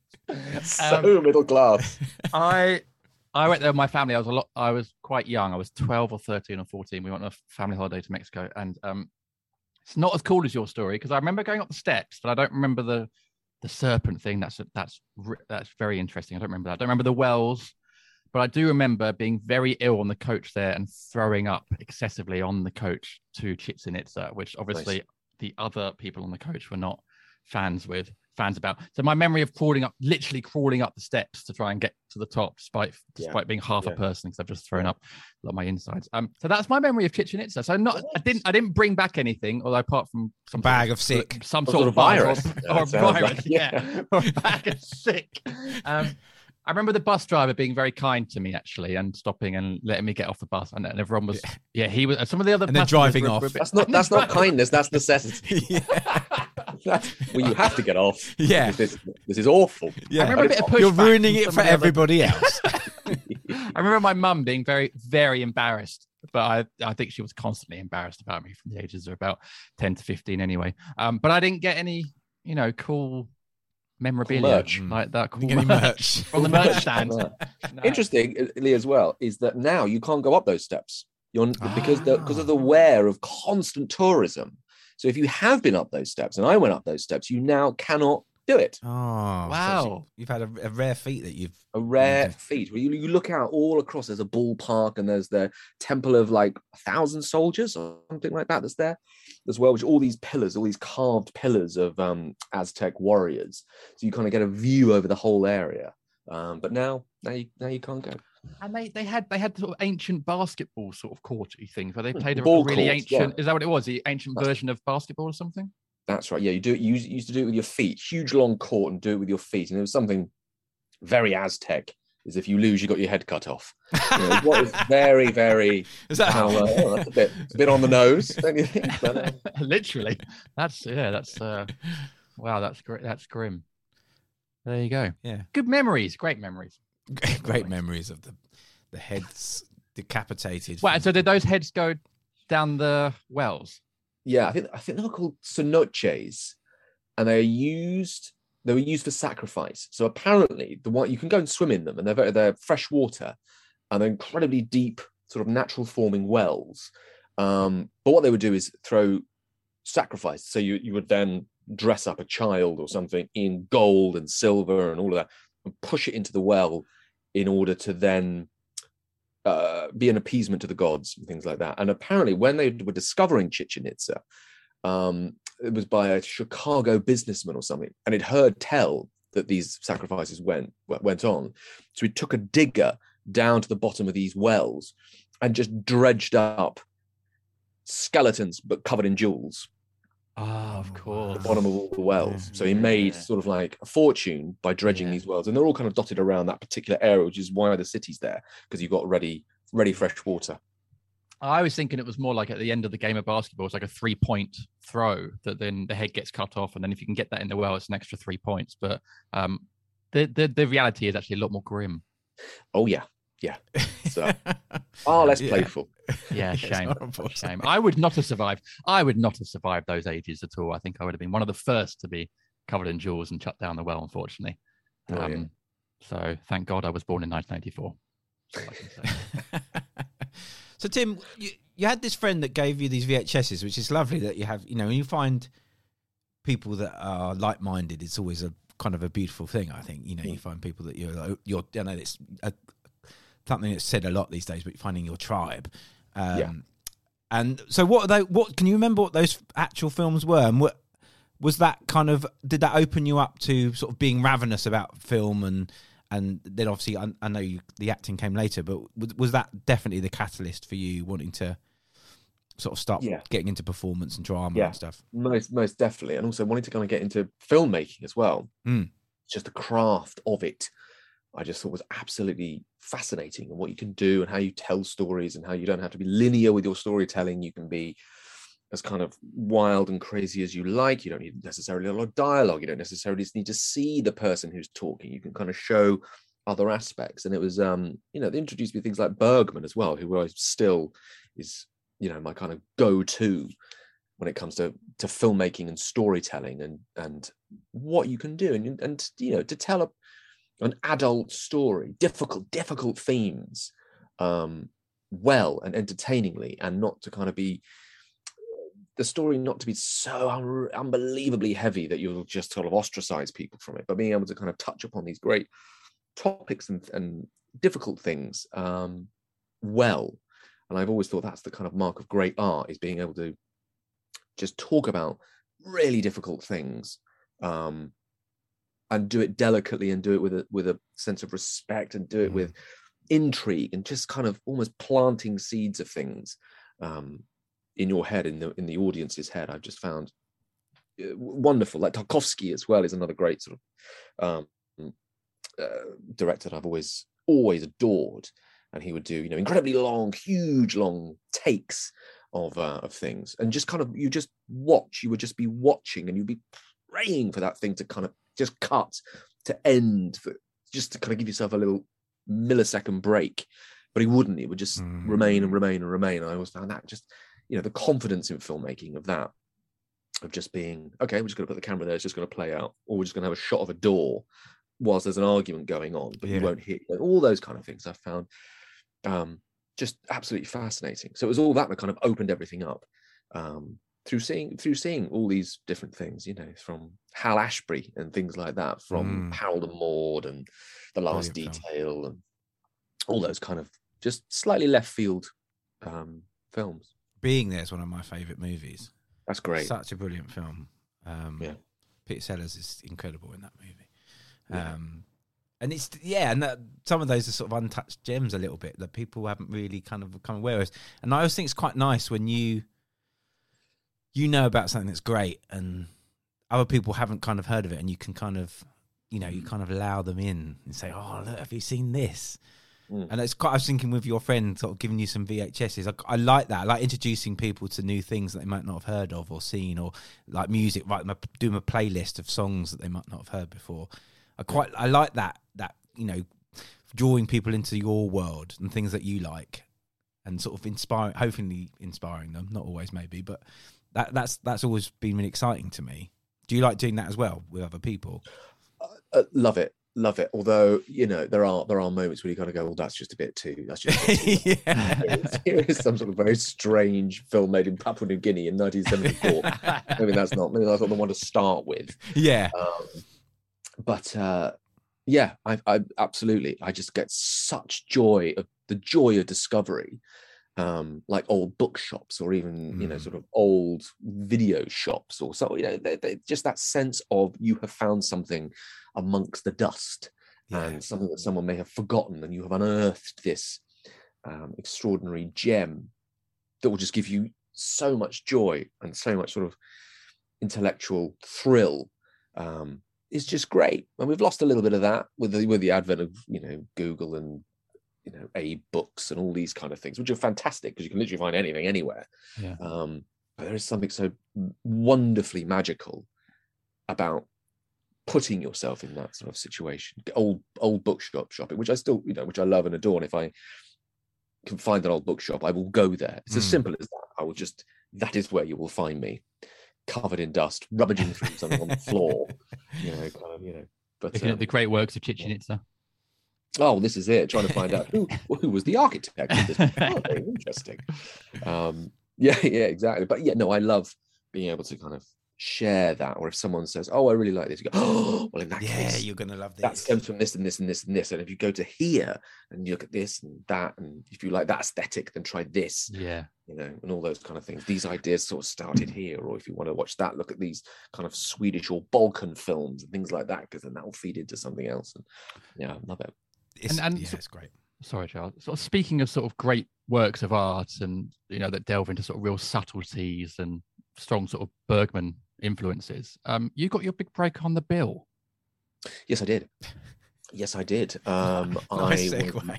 so middle class. I I went there with my family. I was a lot. I was quite young. I was twelve or thirteen or fourteen. We went on a family holiday to Mexico, and um, it's not as cool as your story because I remember going up the steps, but I don't remember the the serpent thing. That's that's that's very interesting. I don't remember that. I don't remember the wells, but I do remember being very ill on the coach there and throwing up excessively on the coach to Chichen which obviously the other people on the coach were not fans with fans about. So my memory of crawling up, literally crawling up the steps to try and get to the top, despite Yeah, despite being half a person because I've just thrown up a lot of my insides. Um, so that's my memory of Chichen Itza. So not, I didn't, I didn't bring back anything, although apart from some bag sort of sick. some Some sort, of virus, Yeah, or, it or a like- virus, yeah, yeah. or a bag of sick. Um, I remember the bus driver being very kind to me actually, and stopping and letting me get off the bus, and, and everyone was, yeah, he was. Some of the other And then driving were- off. were That's not that's not driving- kindness. That's necessity. yeah. That's, well, you have to get off. Yeah. This this is awful. Yeah. remember a bit of You're ruining it for of the other- everybody else. I remember my mum being very, very embarrassed, but I, I think she was constantly embarrassed about me from the ages of about 10 to 15 anyway. Um, but I didn't get any, you know, cool memorabilia merch. like that. Cool You get merch merch? from the merch stand. No. Interestingly, as well, is that now you can't go up those steps. You're because the because of the Ah. wear of constant tourism. So if you have been up those steps, and I went up those steps, you now cannot do it. Oh, Wow. So you've had a, a rare feat that you've. A rare Okay. feat. Where you, you look out all across. There's a ballpark, and there's the temple of like a thousand soldiers or something like that. That's there as well. Which all these pillars, all these carved pillars of um, Aztec warriors. So you kind of get a view over the whole area. Um, but now, now you now you can't go. And they, they had they had sort of ancient basketball sort of courty things where they played a Ball really courts, yeah. ancient. Is that what it was? The ancient That's- version of basketball or something? That's right. Yeah, you do it. You used- to do it with your feet. Huge long court and do it with your feet. And there was something very Aztec. Is if you lose, you got your head cut off. You know, what is very, very. Is that Well, how? oh, that's a bit, it's a bit on the nose, don't you think? But, uh, Literally, that's yeah, that's uh, wow, that's great. That's grim. There you go. Yeah. Good memories, great memories. Great memories of the the heads decapitated. Well, from- so did those heads go down the wells. Yeah, I think I think they were called cenotes, and they're used. They were used for sacrifice. So apparently, the one you can go and swim in them, and they're very, they're fresh water, and they're incredibly deep, sort of natural forming wells. Um, but what they would do is throw sacrifice. So you you would then dress up a child or something in gold and silver and all of that, and push it into the well in order to then uh, be an appeasement to the gods and things like that. And apparently, when they were discovering Chichen Itza, um, it was by a Chicago businessman or something, and he'd heard tell that these sacrifices went went on. So he took a digger down to the bottom of these wells and just dredged up skeletons, but covered in jewels Oh, of course. the bottom of all the wells. So he made Yeah. sort of like a fortune by dredging Yeah. these wells, and they're all kind of dotted around that particular area, which is why the city's there because you've got ready, ready fresh water. I was thinking it was more like at the end of the game of basketball, it's like a three point throw that then the head gets cut off, and then if you can get that in the well, it's an extra three points. But um, the the, the reality is actually a lot more grim. Oh yeah, yeah. So far less Yeah. playful. Yeah, shame, shame. I would not have survived. I would not have survived those ages at all. I think I would have been one of the first to be covered in jewels and shut down the well. Unfortunately, Oh, yeah. um, so thank God I was born in 1984. That's all I can say. so Tim, you, you had this friend that gave you these VHSs, which is lovely that you have. You know, when you find people that are like-minded, it's always a kind of a beautiful thing. I think you know you find people that you're like, you're. I know it's a, something that's said a lot these days, but finding your tribe. Um, Yeah. And so, what are they? What can you remember? What those actual films were? And what was that kind of? Did that open you up to sort of being ravenous about film and? And then obviously, I, I know you, the acting came later, but was, was that definitely the catalyst for you wanting to sort of start Yeah. getting into performance and drama Yeah. and stuff? most most definitely and also wanting to kind of get into filmmaking as well Mm. just the craft of it i just thought was absolutely fascinating and what you can do and how you tell stories and how you don't have to be linear with your storytelling. You can be as kind of wild and crazy as you like. You don't need necessarily a lot of dialogue. You don't necessarily need to see the person who's talking. You can kind of show other aspects. And it was um you know they introduced me things like bergman as well who i still is you know my kind of go-to when it comes to to filmmaking and storytelling and and what you can do. And and you know to tell a, an adult story difficult difficult themes um well and entertainingly and not to kind of be the story not to be so un- unbelievably heavy that you'll just sort of ostracize people from it but being able to kind of touch upon these great topics and, and difficult things um well. And i've always thought that's the kind of mark of great art is being able to just talk about really difficult things um, and do it delicately and do it with a with a sense of respect and do it with intrigue and just kind of almost planting seeds of things um, in your head in the in the audience's head. I've just found uh, wonderful. Like tarkovsky as well is another great sort of um, uh, director that i've always always adored. And he would do you know incredibly long huge long takes of uh, of things. And just kind of you just watch. You would just be watching and you'd be praying for that thing to kind of just cut to end for just to kind of give yourself a little millisecond break but he wouldn't it would just Mm. remain and remain and remain i always found that just you know the confidence in filmmaking of that of just being okay we're just going to put the camera there it's just going to play out or we're just going to have a shot of a door whilst there's an argument going on but Yeah. you won't hear all those kind of things i found um just absolutely fascinating. So it was all that that kind of opened everything up um, through seeing through seeing all these different things, you know, from Hal Ashby and things like that, from Mm. Harold and Maude and The Last Brilliant film. Detail and all those kind of just slightly left field um, films. Being there is one of my favourite movies. That's great. Such a brilliant film. Um, Yeah. Peter Sellers is incredible in that movie. Yeah. Um, and it's yeah, and that, some of those are sort of untouched gems a little bit that people haven't really kind of become aware of. And I always think it's quite nice when you you know about something that's great and other people haven't kind of heard of it, and you can kind of you know you kind of allow them in and say, "Oh, look, have you seen this?" Mm. And it's quite. I was thinking with your friend, sort of giving you some VHSs. I, I like that. I like introducing people to new things that they might not have heard of or seen, or like music. Right, doing a playlist of songs that they might not have heard before. I quite. I like that. That you know, drawing people into your world and things that you like. and sort of inspiring, hopefully inspiring them. Not always, maybe, but that that's that's always been really exciting to me. Do you like doing that as well with other people? Uh, love it, love it. Although you know there are there are moments where you kind of go, well, that's just a bit too. That's just. Bit too yeah. Here is some sort of very strange film made in Papua New Guinea in 1974. maybe that's not. Maybe that's not the one to start with. yeah. Um, but uh, yeah, I, I absolutely. I just get such joy of the joy of discovery, um, like old bookshops or even you know Mm. sort of old video shops or so. You know, they, they, just that sense of you have found something amongst the dust Yeah. and something that someone may have forgotten, and you have unearthed this um, extraordinary gem that will just give you so much joy and so much sort of intellectual thrill. Um, is just great, and we've lost a little bit of that with the with the advent of you know Google and you know a books and all these kind of things, which are fantastic because you can literally find anything anywhere. Yeah. Um, but there is something so wonderfully magical about putting yourself in that sort of situation. Old old bookshop shopping, which I still you know, which I love and adore. And if I can find an old bookshop, I will go there. It's as Mm. simple as that. I will just that is where you will find me, covered in dust, rummaging through something on the floor. You know, kind of you know. But Looking um, at the great works of Chichen Itza. Oh, this is it. Trying to find out who who was the architect of this. Oh, very interesting. Um, yeah, yeah, exactly. But yeah, no, I love being able to kind of share that. Or if someone says, "Oh, I really like this," you go, "Oh, well, in that Yeah, case, you're gonna love this. that stems from this and this and this and this." And if you go to here and you look at this and that, and if you like that aesthetic, then try this. Yeah. You know, and all those kind of things. These ideas sort of started here, or if you want to watch that, look at these kind of Swedish or Balkan films and things like that, because then that will feed into something else. And yeah, I love it. It's, And- and yeah, so- it's great. Sorry, Charles. Sort of speaking of sort of great works of art and you know that delve into sort of real subtleties and strong sort of Bergman influences. Um, you got your big break on the bill. Yes, I did. Yes, I did. Um, nice I was- segue.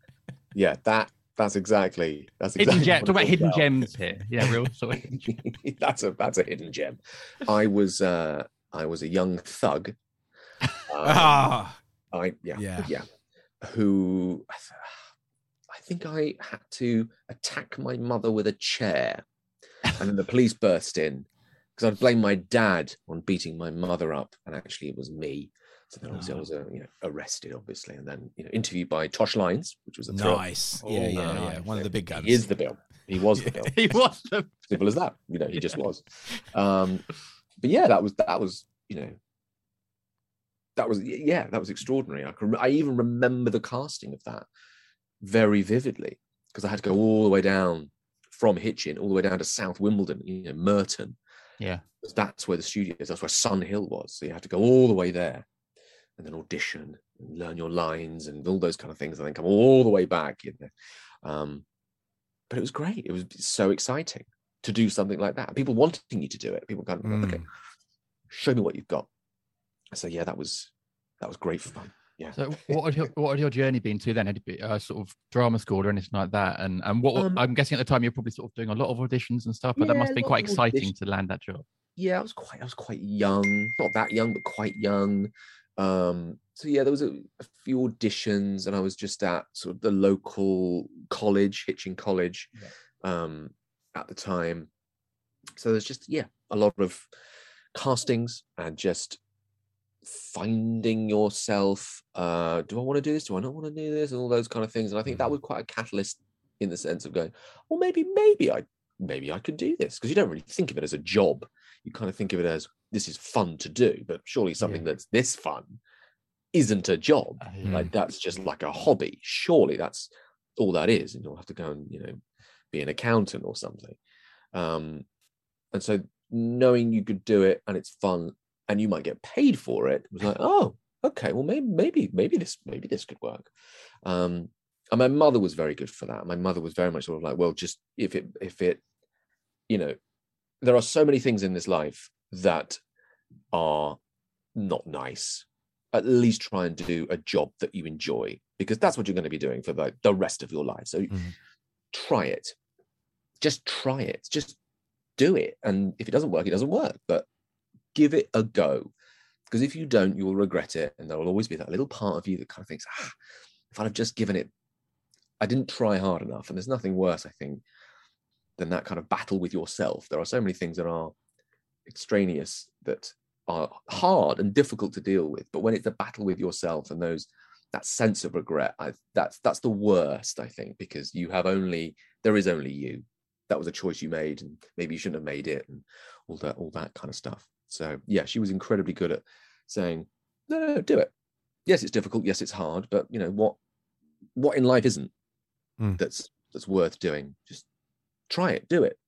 yeah, that that's exactly that's Hidden exactly gem. Talk about hidden about. gems here. Yeah, real sort of. gem. that's a that's a hidden gem. I was uh I was a young thug. Um, Ah, I yeah Yeah. yeah, who I th- I think I had to attack my mother with a chair, and then the police burst in because I'd blame my dad on beating my mother up, and actually it was me. So then obviously I Oh. was uh, you know arrested, obviously, and then you know interviewed by Tosh Lines, which was a thrill. nice. Oh, yeah, yeah, nice. yeah. One of the big guns. He is the bill. He was the bill. he was the Simple as that. You know, he just was. Um, but yeah, that was that was you know that was yeah that was extraordinary. I can I even remember the casting of that very vividly because I had to go all the way down from Hitchin all the way down to South Wimbledon, you know, Merton. Yeah. that's where the studio is. That's where Sun Hill was. So you had to go all the way there and then audition and learn your lines and all those kind of things and then come all the way back. You know. Um, but it was great. It was so exciting to do something like that. People wanting you to do it. People kind of okay, Mm. show me what you've got. So yeah, that was that was great fun. Yeah. So what had your what had your journey been to then? Had it been uh, sort of drama school or anything like that? And and what Um, I'm guessing at the time you're probably sort of doing a lot of auditions and stuff, but that must have been quite exciting auditions. to land that job. yeah, I was quite I was quite young, not that young, but quite young. Um, so yeah, there was a, a few auditions, and I was just at sort of the local college, Hitchin College, um, at the time. So there's just yeah, a lot of castings and just finding yourself. Uh, do I want to do this? Do I not want to do this? And all those kind of things. And I think that was quite a catalyst in the sense of going, well, maybe, maybe I, maybe I could do this because you don't really think of it as a job. You kind of think of it as this is fun to do, but surely something that's this fun isn't a job. Like that's just like a hobby. Surely that's all that is, and you'll have to go and you know be an accountant or something. Um, and so knowing you could do it and it's fun and you might get paid for it It was like, oh, okay, well maybe maybe maybe this maybe this could work. Um, and my mother was very good for that. My mother was very much sort of like, well, just if it if it, you know, there are so many things in this life that are not nice. At least try and do a job that you enjoy because that's what you're going to be doing for the, the rest of your life. So Mhm. try it. Just try it. Just do it. And if it doesn't work, it doesn't work. But give it a go. Because if you don't, you will regret it. And there will always be that little part of you that kind of thinks, ah, if I'd have just given it I didn't try hard enough. And there's nothing worse, I think, than that kind of battle with yourself. There are so many things that are extraneous that are hard and difficult to deal with. But when it's a battle with yourself and those that sense of regret, I, that's that's the worst, I think, because you have only there is only you. That was a choice you made, and maybe you shouldn't have made it, and all that all that kind of stuff. So yeah, she was incredibly good at saying, no, no, no, do it. Yes, it's difficult. Yes, it's hard. But you know what? What in life isn't Mm. that's that's worth doing? Just try it. Do it.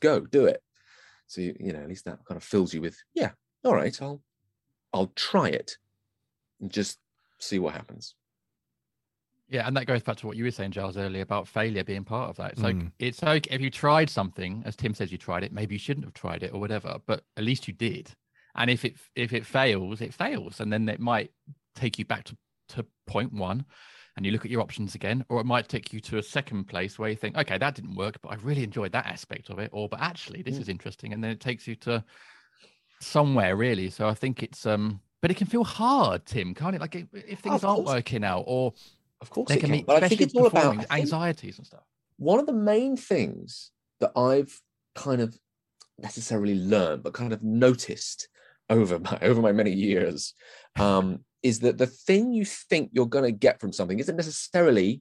Go do it. So you, you know at least that kind of fills you with yeah. All right, I'll I'll try it and just see what happens. Yeah, and that goes back to what you were saying, Giles, earlier about failure being part of that. It's like Mm. it's okay if you tried something, as Tim says, you tried it. Maybe you shouldn't have tried it or whatever, but at least you did. And if it if it fails, it fails, and then it might take you back to to point one, and you look at your options again, or it might take you to a second place where you think, okay, that didn't work, but I really enjoyed that aspect of it, or but actually this Mm. is interesting, and then it takes you to somewhere really. So I think it's um, but it can feel hard, Tim, can't it? Like if, things of aren't working out, or Of course, they it can can. be, But I think it's all about think- anxieties and stuff. one of the main things that I've kind of necessarily learned, but kind of noticed over my over my many years, um, is that the thing you think you're going to get from something isn't necessarily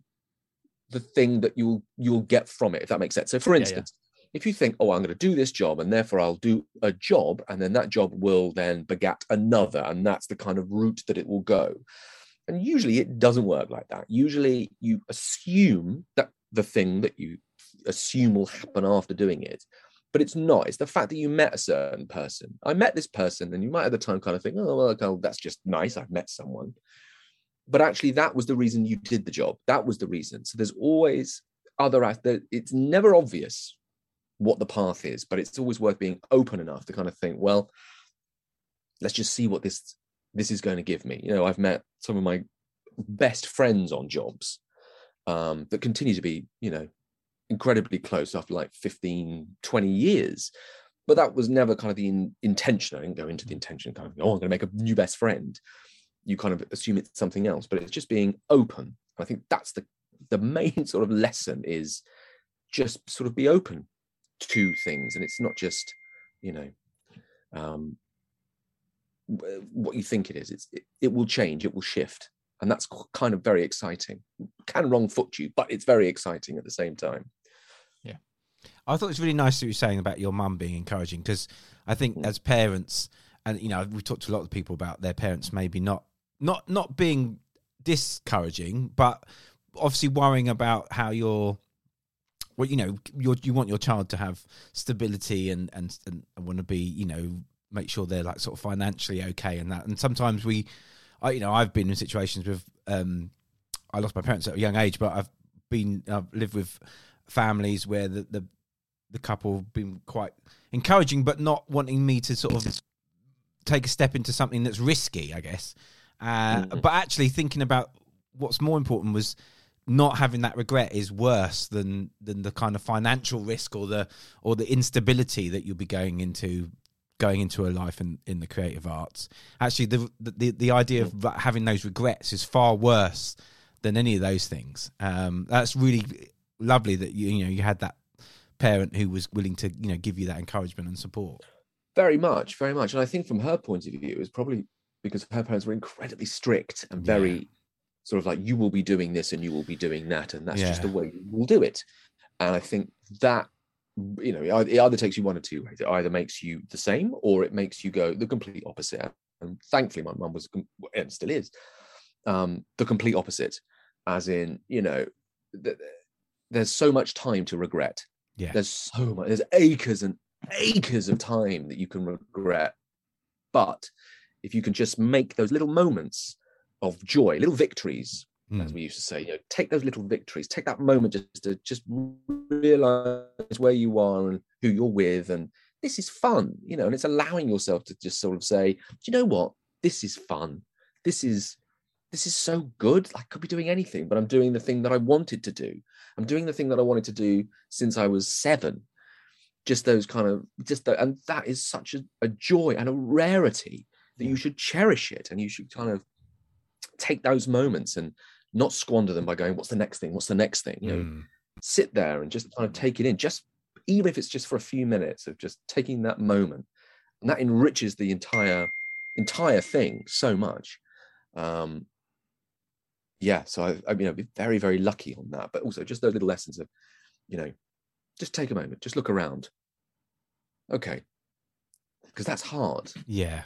the thing that you'll you'll get from it. If that makes sense. So, for Yeah, yeah. instance, if you think, "Oh, I'm going to do this job, and therefore I'll do a job, and then that job will then begat another, and that's the kind of route that it will go," and usually it doesn't work like that. Usually, you assume that the thing that you assume will happen after doing it. But it's not. It's the fact that you met a certain person. I met this person, and you might at the time kind of think, oh, well, okay, that's just nice. I've met someone. But actually, that was the reason you did the job. That was the reason. So there's always other, it's never obvious what the path is, but it's always worth being open enough to kind of think, well, let's just see what this this is going to give me. You know, I've met some of my best friends on jobs um, that continue to be, you know, incredibly close after like 15, 20 years. But that was never kind of the in, intention. I didn't go into the intention kind of, oh, I'm going to make a new best friend. You kind of assume it's something else, but it's just being open. I think that's the the main sort of lesson is just sort of be open to things, and it's not just, you know, um, what you think it is. It's it, it will change, it will shift, and that's kind of very exciting. Can wrong foot you, but it's very exciting at the same time. Yeah. I thought it was really nice what you were saying about your mum being encouraging because I think Mm. as parents, and you know, we talked to a lot of people about their parents maybe not not not being discouraging, but obviously worrying about how you're. Well, you know, you you want your child to have stability and and and want to be, you know, make sure they're like sort of financially okay and that. And sometimes we, I you know, I've been in situations with, um, I lost my parents at a young age, but I've been I've lived with families where the the the couple have been quite encouraging, but not wanting me to sort of take a step into something that's risky, I guess. Uh, Mhm. But actually, thinking about what's more important was not having that regret is worse than than the kind of financial risk or the or the instability that you'll be going into going into a life in, in the creative arts. Actually, the the the idea of having those regrets is far worse than any of those things. Um, that's really lovely that you you know you had that parent who was willing to you know give you that encouragement and support. Very much, very much. And I think from her point of view, it was probably because her parents were incredibly strict and Yeah. very sort of like, you will be doing this and you will be doing that. And that's just the way you will do it. And I think that, you know, it either takes you one or two ways. It either makes you the same or it makes you go the complete opposite. And thankfully, my mum was, and still is, um, the complete opposite, as in, you know, th- there's so much time to regret Yeah. there's so much there's acres and acres of time that you can regret but if you can just make those little moments of joy little victories as Mm. we used to say you know take those little victories take that moment just to just realize where you are and who you're with and this is fun you know and it's allowing yourself to just sort of say do you know what? This is fun. This is this is so good. I could be doing anything but i'm doing the thing that i wanted to do. I'm doing the thing that i wanted to do since i was seven. Just those kind of just the, and that is such a, a joy and a rarity that you should cherish it and you should kind of take those moments and not squander them by going, "What's the next thing? What's the next thing?" You know, Mm. sit there and just kind of take it in, just even if it's just for a few minutes of just taking that moment, and that enriches the entire entire thing so much. Um, yeah, so I, I mean, I've been very, very lucky on that, but also just those little lessons of, you know, just take a moment, just look around. Okay, because that's hard. Yeah,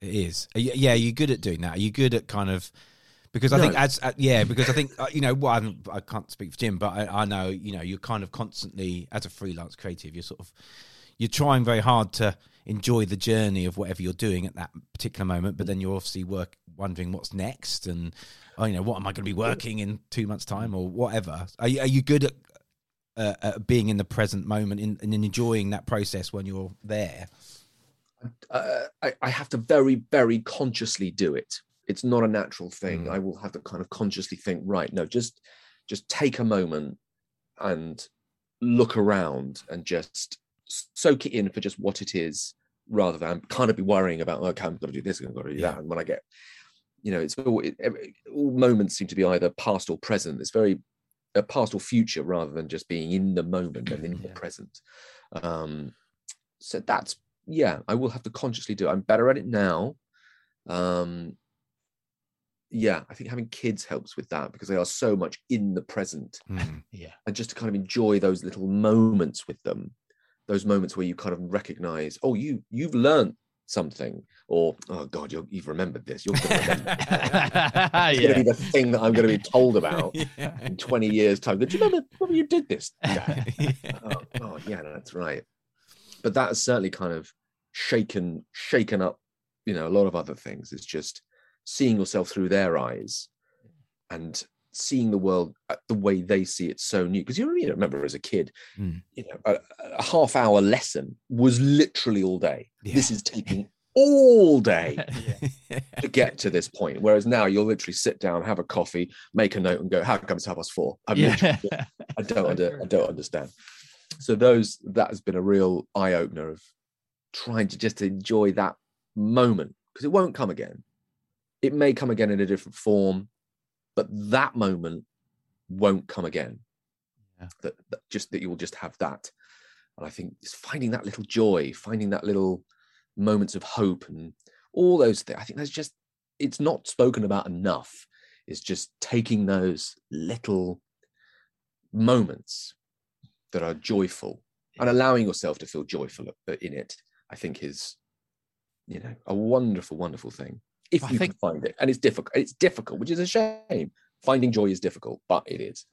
it is. Yeah, you're good at doing that. Are you good at kind of because I think as uh, yeah, because I think uh, you know, well, I can't speak for Jim, but I, I know you know you're kind of constantly as a freelance creative, you're sort of you're trying very hard to enjoy the journey of whatever you're doing at that particular moment, but then you're obviously work wondering what's next and oh, you know what am I going to be working in two months' time or whatever. Are you, are you good at uh, at being in the present moment in, and enjoying that process when you're there? uh, I, I have to very, very consciously do it. It's not a natural thing. Mm. I will have to kind of consciously think, right, no, just just take a moment and look around and just soak it in for just what it is, rather than kind of be worrying about, okay, I've got to do this, I've got to do Yeah. that. And when I get, you know, it's all, it, all moments seem to be either past or present. It's very a past or future rather than just being in the moment and in the present. Um, so that's yeah, I will have to consciously do it. I'm better at it now. Um, yeah, I think having kids helps with that because they are so much in the present Mm. Yeah. and just to kind of enjoy those little moments with them, those moments where you kind of recognize, oh, you you've learned something, or oh god, you're, you've remembered this. You're going to remember. It's going to be the thing that I'm going to be told about in 20 years' time. Do you remember, remember you did this? Dad?" oh, oh, yeah, that's right. But that has certainly kind of shaken shaken up, you know, a lot of other things. It's just seeing yourself through their eyes and seeing the world uh, the way they see it so new. Because you, you know, remember as a kid, Mm. you know, a, a half hour lesson was literally all day. This is taking all day yeah. to get to this point. Whereas now you'll literally sit down, have a coffee, make a note, and go, "How come it's half past four? I'm yeah. I don't So under. I don't understand. So those that has been a real eye opener of trying to just enjoy that moment because it won't come again. It may come again in a different form, but that moment won't come again. Yeah. That, that just that you will just have that, and I think it's finding that little joy, finding that little moments of hope, and all those things. I think that's just it's not spoken about enough. It's just taking those little moments that are joyful and allowing yourself to feel joyful uh, in it i think is you know a wonderful wonderful thing if I you think- can find it. And it's difficult it's difficult which is a shame. Finding joy is difficult but it is.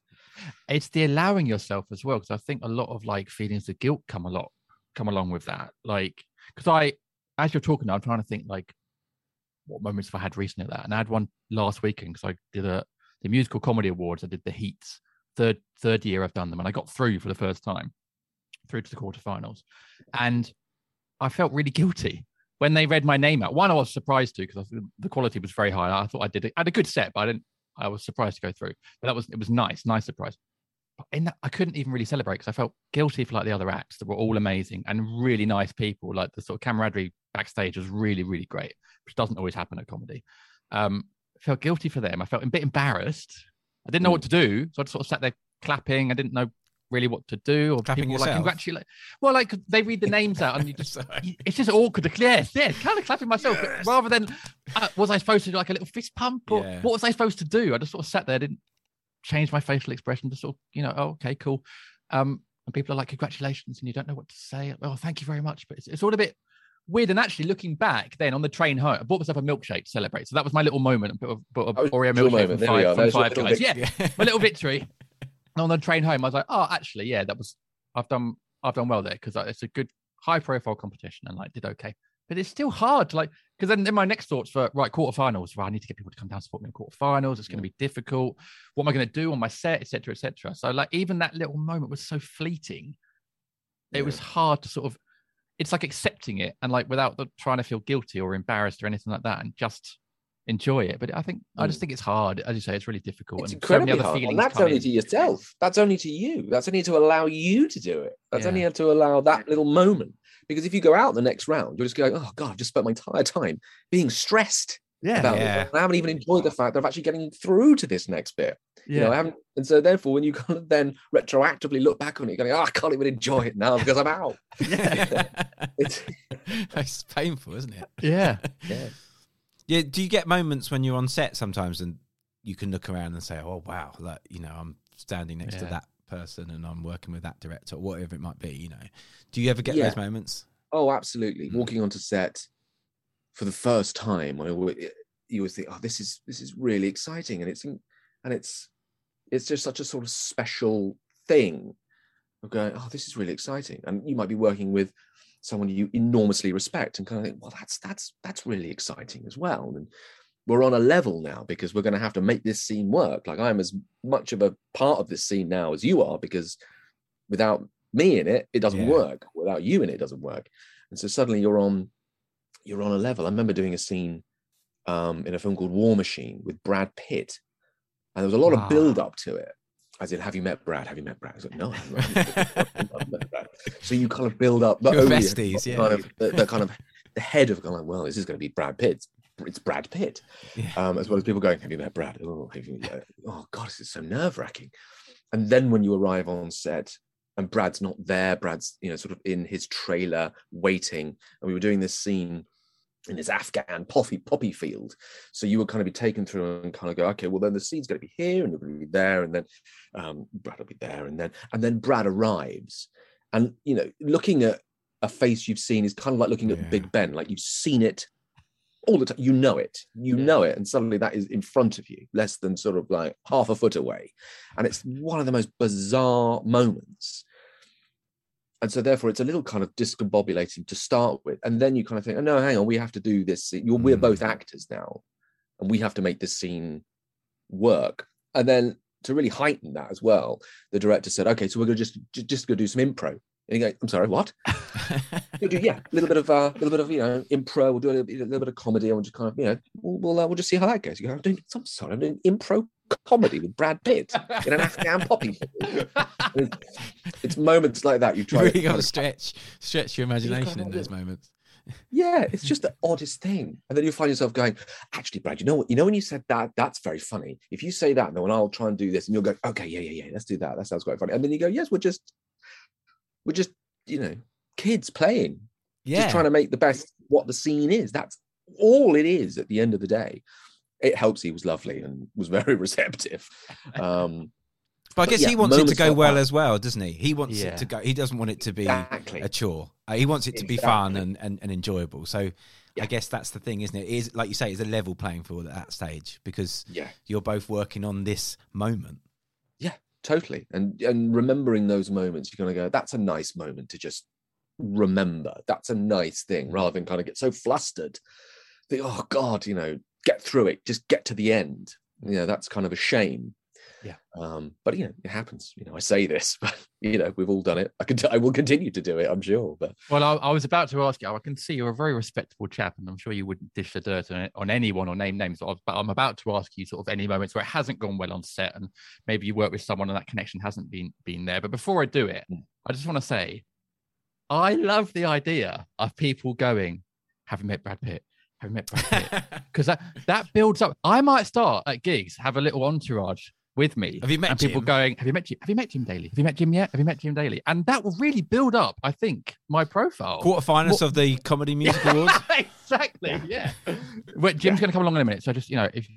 It's the allowing yourself as well because i think a lot of like feelings of guilt come a lot come along with that. Like because i as you're talking i'm trying to think like what moments have i had recently that? And i had one last weekend because i did a the musical comedy awards i did the heats third third year i've done them and i got through for the first time through to the quarterfinals. And i felt really guilty when they read my name out one i was surprised to because the quality was very high i thought i did it I had a good set but i didn't i was surprised to go through but that was it was nice nice surprise but in that, I couldn't even really celebrate because I felt guilty for like the other acts that were all amazing and really nice people. Like the sort of camaraderie backstage was really, really great, which doesn't always happen at comedy. Um, I felt guilty for them. I felt a bit embarrassed. I didn't know what to do, so I just sort of sat there clapping. I didn't know really what to do, or Clapping people were like yourself? congratulate. Well, like they read the names out, and you just it's just awkward. To, yes, yeah, kind of clapping myself, but rather than uh, was I supposed to do like a little fist pump, or Yeah. what was I supposed to do? I just sort of sat there, didn't change my facial expression, just sort of you know, oh, okay, cool. Um, and people are like, congratulations, and you don't know what to say. Oh, thank you very much, but it's, it's all a bit weird. And actually, looking back, then on the train home, I bought myself a milkshake to celebrate. So that was my little moment. I bought a, bought a That Oreo milkshake moment. from There we five, are. from five guys. victory. Yeah, my little victory. And on the train home, I was like, oh, actually, yeah, that was I've done I've done well there because it's a good high profile competition and like did okay. But it's still hard to like because then, then my next thoughts for right quarterfinals. Right, I need to get people to come down and support me in quarterfinals. It's going to be difficult. What am I going to do on my set, etc., etc. So like even that little moment was so fleeting. It was hard to sort of. It's like accepting it and like without the, trying to feel guilty or embarrassed or anything like that, and just enjoy it. But I think I just mm. think it's hard, as you say, it's really difficult. It's and so incredibly other hard. And that's only in. to yourself. That's only to you. That's only to allow you to do it. That's Yeah. only to allow that little moment. Because if you go out the next round, you're just going, oh God, I've just spent my entire time being stressed. Yeah. about Yeah. I haven't even enjoyed the fact that I'm actually getting through to this next bit. You know, I haven't, and so therefore, when you kind of then retroactively look back on it, going, oh, I can't even enjoy it now because I'm out. It's, it's painful, isn't it? yeah. yeah. Yeah. Do you get moments when you're on set sometimes and you can look around and say, "Oh wow, like you know, I'm standing next to that person and I'm working with that director, or whatever it might be." You know, do you ever get Yeah. those moments? Oh, absolutely. Mm. Walking onto set for the first time, I always, you always think, oh, this is this is really exciting, and it's and it's it's just such a sort of special thing of going, oh, this is really exciting, and you might be working with someone you enormously respect, and kind of think, well, that's that's that's really exciting as well, and we're on a level now because we're going to have to make this scene work. Like I'm as much of a part of this scene now as you are, because without me in it, it doesn't Yeah. work. Without you in it, it doesn't work. And so suddenly you're on you're on a level. I remember doing a scene um, in a film called War Machine with Brad Pitt, and there was a lot Wow. of build up to it. As in, have you met Brad? Have you met Brad? I was like, no, I haven't. I haven't met Brad. So you kind of build up not Your only besties, yeah. kind of the, the kind of the head of going, well, this is going to be Brad Pitt. It's- It's Brad Pitt, Yeah. um, as well as people going, have you met Brad? Oh, have you, uh, oh God, this is so nerve wracking. And then when you arrive on set and Brad's not there, Brad's you know sort of in his trailer waiting, and we were doing this scene in this Afghan poppy poppy field. So you would kind of be taken through and kind of go, okay, well then the scene's going to be here and you're going to be there, and then um, Brad will be there, and then and then Brad arrives, and you know looking at a face you've seen is kind of like looking at Big Ben, like you've seen it all the time. You know it, you Yeah. know it, and suddenly that is in front of you, less than sort of like half a foot away, and it's one of the most bizarre moments. And so, therefore, it's a little kind of discombobulating to start with, and then you kind of think, "Oh no, hang on, we have to do this. You're, We're Mm. both actors now, and we have to make this scene work." And then to really heighten that as well, the director said, "Okay, so we're going to just ju- just go do some impro." And you go, "I'm sorry, what?" Do, yeah, a little bit of a little bit of you know impro. We'll do a little, bit- a little bit of comedy, and we'll just kind of you know we'll we'll, uh, we'll just see how that goes. You go, I'm doing. I'm sorry, I'm doing impro comedy with Brad Pitt in an Afghan poppy. it's, it's moments like that you you try. really got to stretch stretch your imagination in those moments. yeah, it's just the oddest thing, and then you find yourself going, actually, Brad, you know what? You know when you said that, that's very funny. If you say that, then I'll try and do this, and you'll go, okay, yeah, yeah, yeah, let's do that. That sounds quite funny. And then you go, yes, we're just, we're just, you know, kids playing. Yeah, just trying to make the best what the scene is. That's all it is at the end of the day. It helps he was lovely and was very receptive. Um, but I but guess yeah, he wants it to go well that. as well, doesn't he? He wants Yeah. it to go. He doesn't want it to be exactly. a chore. Uh, he wants it to be fun and, and, and enjoyable. So I guess that's the thing, isn't it? It Is like you say, it's a level playing field at that stage because Yeah, you're both working on this moment. Yeah, totally. And and remembering those moments, you're gonna go, that's a nice moment to just remember. That's a nice thing, rather than kind of get so flustered. Think, oh God, you know, get through it. Just get to the end. You know, that's kind of a shame. Yeah. Um, but you know, it happens. You know, I say this, but you know, we've all done it. I can I will continue to do it, I'm sure. But Well, I, I was about to ask you. I can see you're a very respectable chap, and I'm sure you wouldn't dish the dirt on, on anyone or name names. But I'm about to ask you sort of any moments where it hasn't gone well on set, and maybe you work with someone and that connection hasn't been been there. But before I do it, Mm. I just want to say, I love the idea of people going, "Have you met Brad Pitt? Have you met Brad Because that that builds up. I might start at gigs, have a little entourage with me. Have you met and people going, "Have you met Jim? Have you met Jim Daly? Have you met Jim yet? Have you met Jim Daly?" And that will really build up, I think, my profile. Quarterfinals of the Comedy Music Awards. exactly. Yeah. Wait, Jim's going to come along in a minute. So just you know, if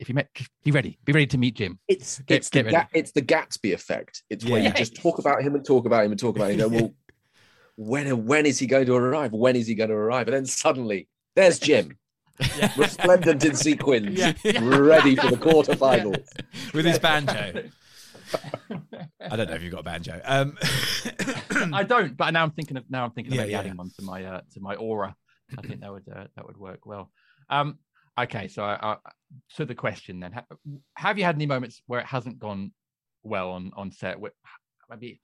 if you met, just be ready. Be ready to meet Jim. it's Get- it's the get ready. Ga- it's the Gatsby effect. It's where Yeah. you just talk about him and talk about him and talk about him. And go, well, when when is he going to arrive? When is he going to arrive? And then suddenly there's Jim, resplendent in sequins, ready for the quarterfinals. with his banjo. I don't know if you've got a banjo. Um, I don't, but now I'm thinking of now I'm thinking Yeah, maybe yeah. adding one to my uh, to my aura. I think that would uh, that would work well. Um, okay, so I, I, to the question then, Ha- have you had any moments where it hasn't gone well on on set? Where maybe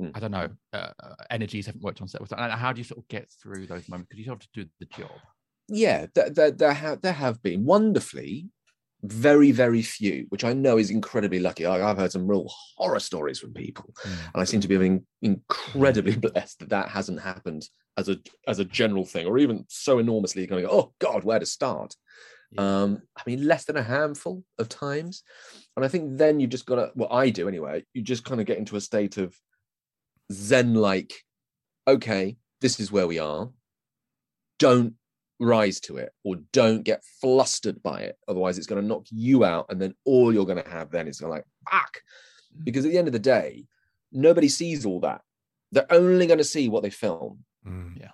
Mm. I don't know, uh, uh, energies haven't worked on set. with- And how do you sort of get through those moments? Because you have to do the job. Yeah, there, there, there, have, there have been wonderfully very, very few, which I know is incredibly lucky. I, I've heard some real horror stories from people, Mm. and I seem to be being incredibly blessed that that hasn't happened as a as a general thing, or even so enormously. Going oh God, where to start? Yeah. Um, I mean, less than a handful of times. And I think then you just got to, well, I do anyway, you just kind of get into a state of Zen like, okay, this is where we are. Don't rise to it or don't get flustered by it. Otherwise, it's going to knock you out. And then all you're going to have then is going to like, fuck. Because at the end of the day, nobody sees all that. They're only going to see what they film Mm.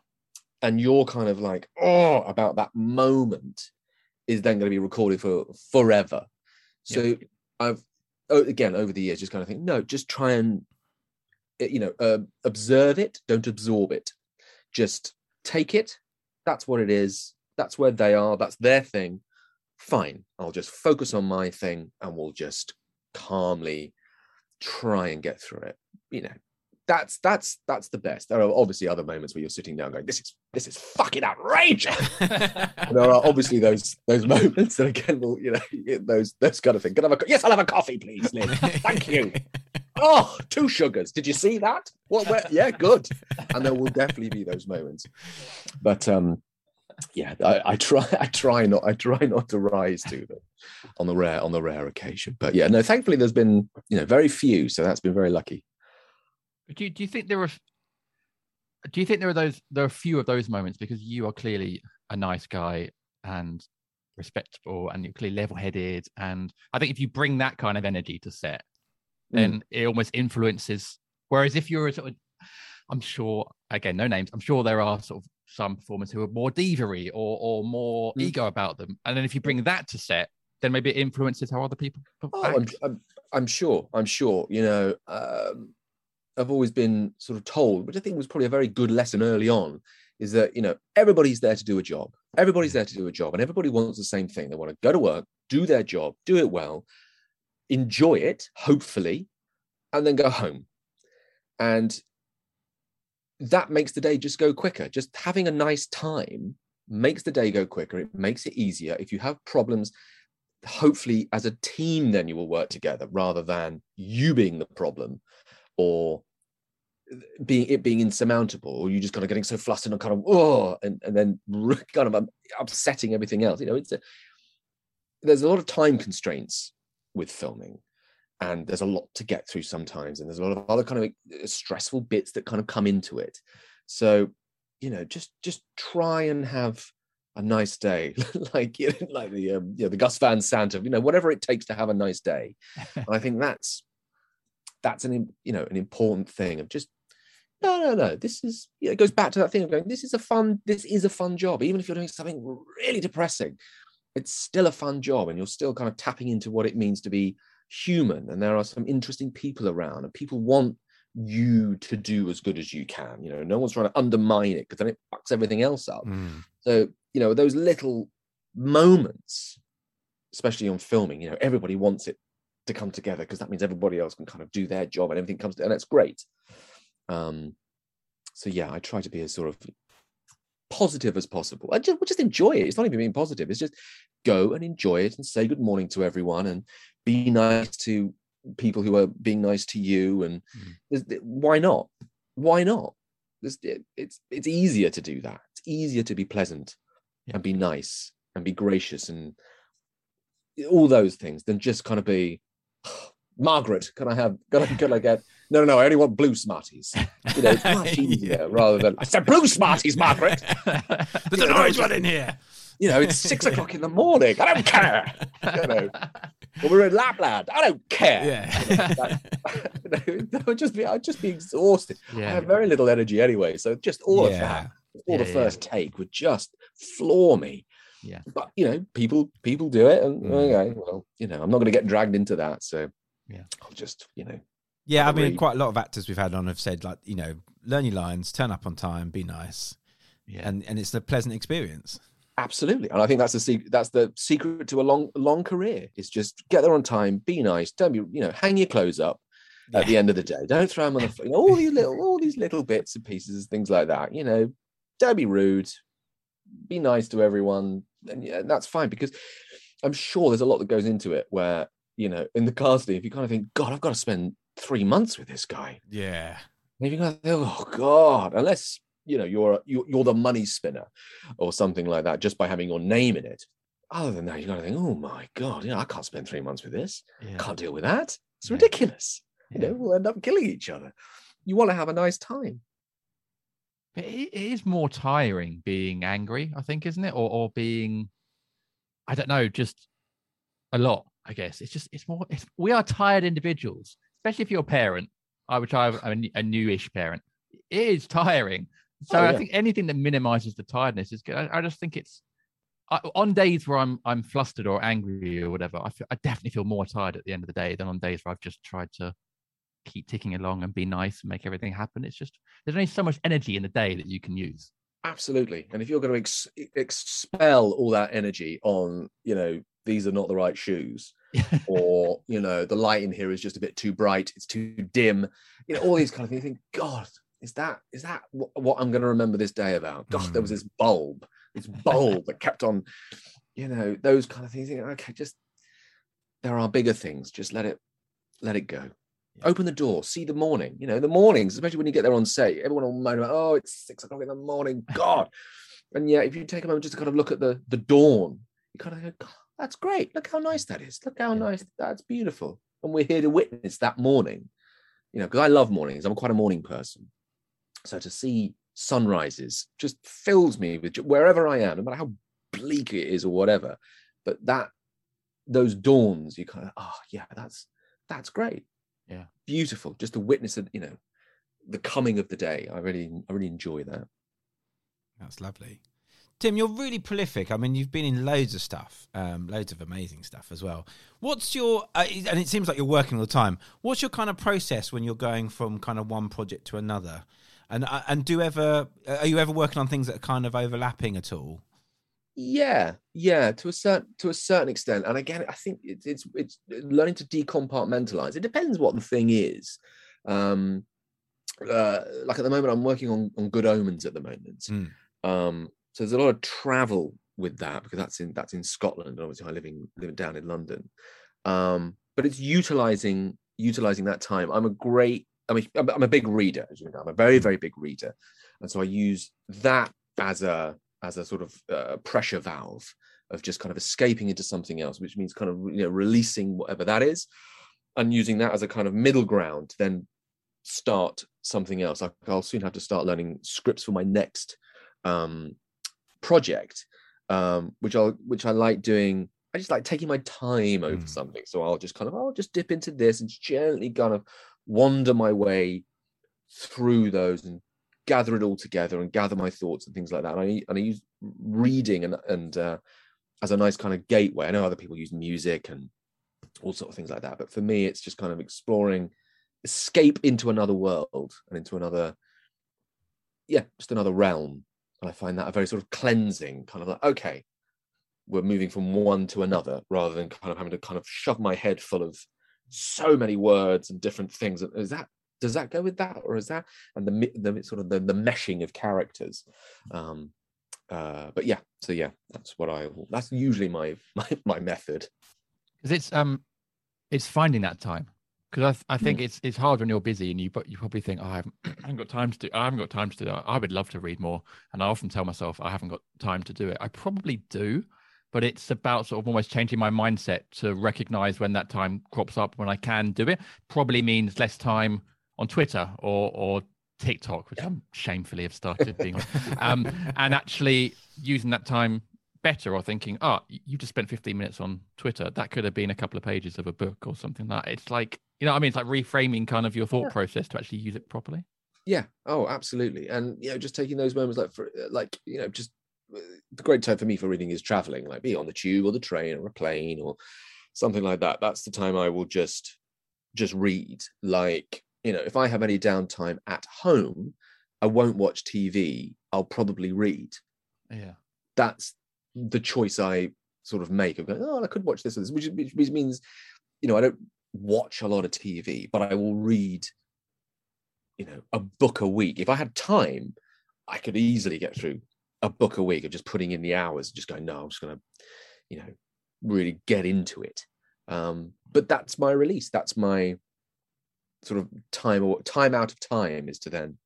and you're kind of like oh about that moment is then going to be recorded for forever so Yeah. i've oh, again over the years just kind of think no just try and eh, you know uh, observe it don't absorb it just take it that's what it is. That's where they are. That's their thing. Fine. I'll just focus on my thing and we'll just calmly try and get through it. You know that's that's that's the best. There are obviously other moments where you're sitting down going this is this is fucking outrageous. There are obviously those those moments that again will you know those those kind of thing. Can I have a co- yes i'll have a coffee please Lynn. thank you oh two sugars. Did you see that? What where? yeah good. And there will definitely be those moments. But um yeah I, I try i try not i try not to rise to them on the rare on the rare occasion. But yeah no thankfully there's been you know very few so that's been very lucky. Do you, do you think there are do you think there are those there are few of those moments? Because you are clearly a nice guy and respectable and you're clearly level-headed. And I think if you bring that kind of energy to set Mm. then it almost influences whereas if you're a sort of I'm sure again no names I'm sure there are sort of some performers who are more diva-y or or more Mm. ego about them and then if you bring that to set then maybe it influences how other people Oh, I'm. I'm, I'm sure. I'm sure. You know, um, I've always been sort of told, which I think was probably a very good lesson early on, is that you know everybody's there to do a job. Everybody's there to do a job, and everybody wants the same thing. They want to go to work, do their job, do it well, enjoy it, hopefully, and then go home. And that makes the day just go quicker. Just having a nice time makes the day go quicker. It makes it easier. If you have problems, hopefully as a team then you will work together rather than you being the problem or being it being insurmountable or you just kind of getting so flustered and kind of oh and, and then kind of um, upsetting everything else you know it's a, there's a lot of time constraints with filming. And there's a lot to get through sometimes and there's a lot of other kind of uh, stressful bits that kind of come into it. So you know just just try and have a nice day. Like you know, like the um, you know, the Gus Van Sant of you know whatever it takes to have a nice day. And I think that's that's an you know an important thing of just no no no this is you know, it goes back to that thing of going this is a fun this is a fun job even if you're doing something really depressing it's still a fun job and you're still kind of tapping into what it means to be human and there are some interesting people around and people want you to do as good as you can you know no one's trying to undermine it because then it fucks everything else up Mm. so, you know, those little moments, especially on filming, you know, everybody wants it to come together because that means everybody else can kind of do their job and everything comes together. And that's great. Um, so yeah, I try to be as sort of positive as possible. I just just enjoy it. It's not even being positive. It's just go and enjoy it and say good morning to everyone and be nice to people who are being nice to you. And Mm. why not? Why not? There's- it- It's it's easier to do that. It's easier to be pleasant Yeah. and be nice and be gracious and all those things than just kind of be Margaret. Can I have? Can I, can I get? No, no, no. I only want blue Smarties. You know, it's much easier Yeah. rather than I said blue Smarties, Margaret. There's an orange one in here. You know, it's six o'clock in the morning. I don't care. You know, we're in Lapland. I don't care. Yeah. that would just be. I'd just be exhausted. I have very little energy anyway, so just all of that, all Yeah, the yeah. first take would just floor me. Yeah. But you know, people people do it, and Mm. okay, well, you know, I'm not going to get dragged into that. So Yeah. I'll just, you know, Yeah, I mean, Agreed. quite a lot of actors we've had on have said like, you know, learn your lines, turn up on time, be nice, yeah and and it's a pleasant experience. absolutely. And I think that's the secret. That's the secret to a long long career. Is just get there on time, be nice, don't be, you know, hang your clothes up at the end of the day. Don't throw them on the floor. You know, all these little all these little bits and pieces, things like that. You know, don't be rude. Be nice to everyone, and yeah, that's fine because I'm sure there's a lot that goes into it. Where you know, in the casting, if you kind of think, God, I've got to spend three months with this guy. Yeah. Maybe of think, oh God, unless you know you're you're, you're the money spinner or something like that, just by having your name in it. other than that, you got to think, oh my god, you know, I can't spend three months with this. Yeah. Can't deal with that. It's Yeah. ridiculous. You know, we'll end up killing each other. You want to have a nice time. But it, it is more tiring being angry, I think, isn't it? Or or being, I don't know, just a lot. I guess it's just it's more. It's, we are tired individuals, especially if you're a parent. I which I'm a newish parent. It is tiring. So Oh, I think anything that minimizes the tiredness is good. I, I just think it's I, on days where I'm I'm flustered or angry or whatever. I feel, I definitely feel more tired at the end of the day than on days where I've just tried to keep ticking along and be nice and make everything happen. It's just there's only so much energy in the day that you can use. Absolutely. And if you're going to ex- expel all that energy on, you know, these are not the right shoes, or you know, the light in here is just a bit too bright, it's too dim, you know, all these kind of things. You think, God, is that is that what, what I'm going to remember this day about? God, there was hmm. this bulb, this bulb that kept on, you know, those kind of things. You okay, just there are bigger things. Just let it let it go. Open the door, see the morning. You know, the mornings, especially when you get there on set, everyone will moan about, oh, it's six o'clock in the morning. God. And yeah, if you take a moment just to kind of look at the the dawn, you kind of go, God, that's great. Look how nice that is. Look how Yeah. nice. That's beautiful. And we're here to witness that morning. You know, because I love mornings. I'm quite a morning person. So to see sunrises just fills me with wherever I am, no matter how bleak it is or whatever. But that those dawns, you kind of, oh ah, yeah, that's that's great. Yeah. Beautiful. Just to witness that, you know, the coming of the day. I really I really enjoy that. That's lovely. Tim, you're really prolific. I mean, you've been in loads of stuff, um, loads of amazing stuff as well. What's your, uh, and it seems like you're working all the time. What's your kind of process when you're going from kind of one project to another? And uh, and do ever are you ever working on things that are kind of overlapping at all? Yeah, yeah, to a certain to a certain extent. And again, I think it's it's it's learning to decompartmentalize. It depends what the thing is. Um, uh, like at the moment, I'm working on on Good Omens at the moment. Mm. Um, so there's a lot of travel with that because that's in that's in Scotland. and Obviously, I living living down in London. Um, but it's utilizing utilizing that time. I'm a great. I mean, I'm, I'm a big reader, as you know. I'm a very very big reader, and so I use that as a as a sort of uh, pressure valve of just kind of escaping into something else, which means kind of you know releasing whatever that is, and using that as a kind of middle ground. to Then start something else. Like I'll soon have to start learning scripts for my next um, project, um, which I'll which I like doing. I just like taking my time over Mm. something. So I'll just kind of I'll just dip into this and gently kind of wander my way through those and gather it all together and gather my thoughts and things like that. And I and I use reading and and uh, as a nice kind of gateway. I know other people use music and all sort of things like that, but for me, it's just kind of exploring, escape into another world and into another, yeah, just another realm. And I find that a very sort of cleansing kind of like, okay, we're moving from one to another rather than kind of having to kind of shove my head full of so many words and different things. Is that does that go with that or is that and the the sort of the, the meshing of characters? Um, uh, but yeah, so yeah, that's what I. That's usually my my my method. because it's um it's finding that time because I, th- I think it's it's hard when you're busy and you but you probably think oh, I, haven't, I haven't got time to do I haven't got time to do that. I would love to read more and I often tell myself I haven't got time to do it. I probably do but it's about sort of almost changing my mindset to recognize when that time crops up when I can do it. Probably means less time on Twitter or or TikTok which I'm shamefully have started being on um, and actually using that time better or thinking, oh, you just spent 15 minutes on Twitter. That could have been a couple of pages of a book or something like that. It's like, you know what I mean? It's like reframing kind of your thought Yeah. process to actually use it properly. Yeah. Oh, absolutely. And you know, just taking those moments like for like you know, just uh, the great time for me for reading is traveling, like be on the tube or the train or a plane or something like that. That's the time I will just just read. Like you know, if I have any downtime at home, I won't watch TV. I'll probably read. Yeah. That's the choice I sort of make of going, oh, I could watch this or this, which, which, which means, you know, I don't watch a lot of TV, but I will read, you know, a book a week. If I had time, I could easily get through a book a week of just putting in the hours, just going, no, I'm just going to, you know, really get into it. Um, but that's my release. That's my sort of time or time out of time is to then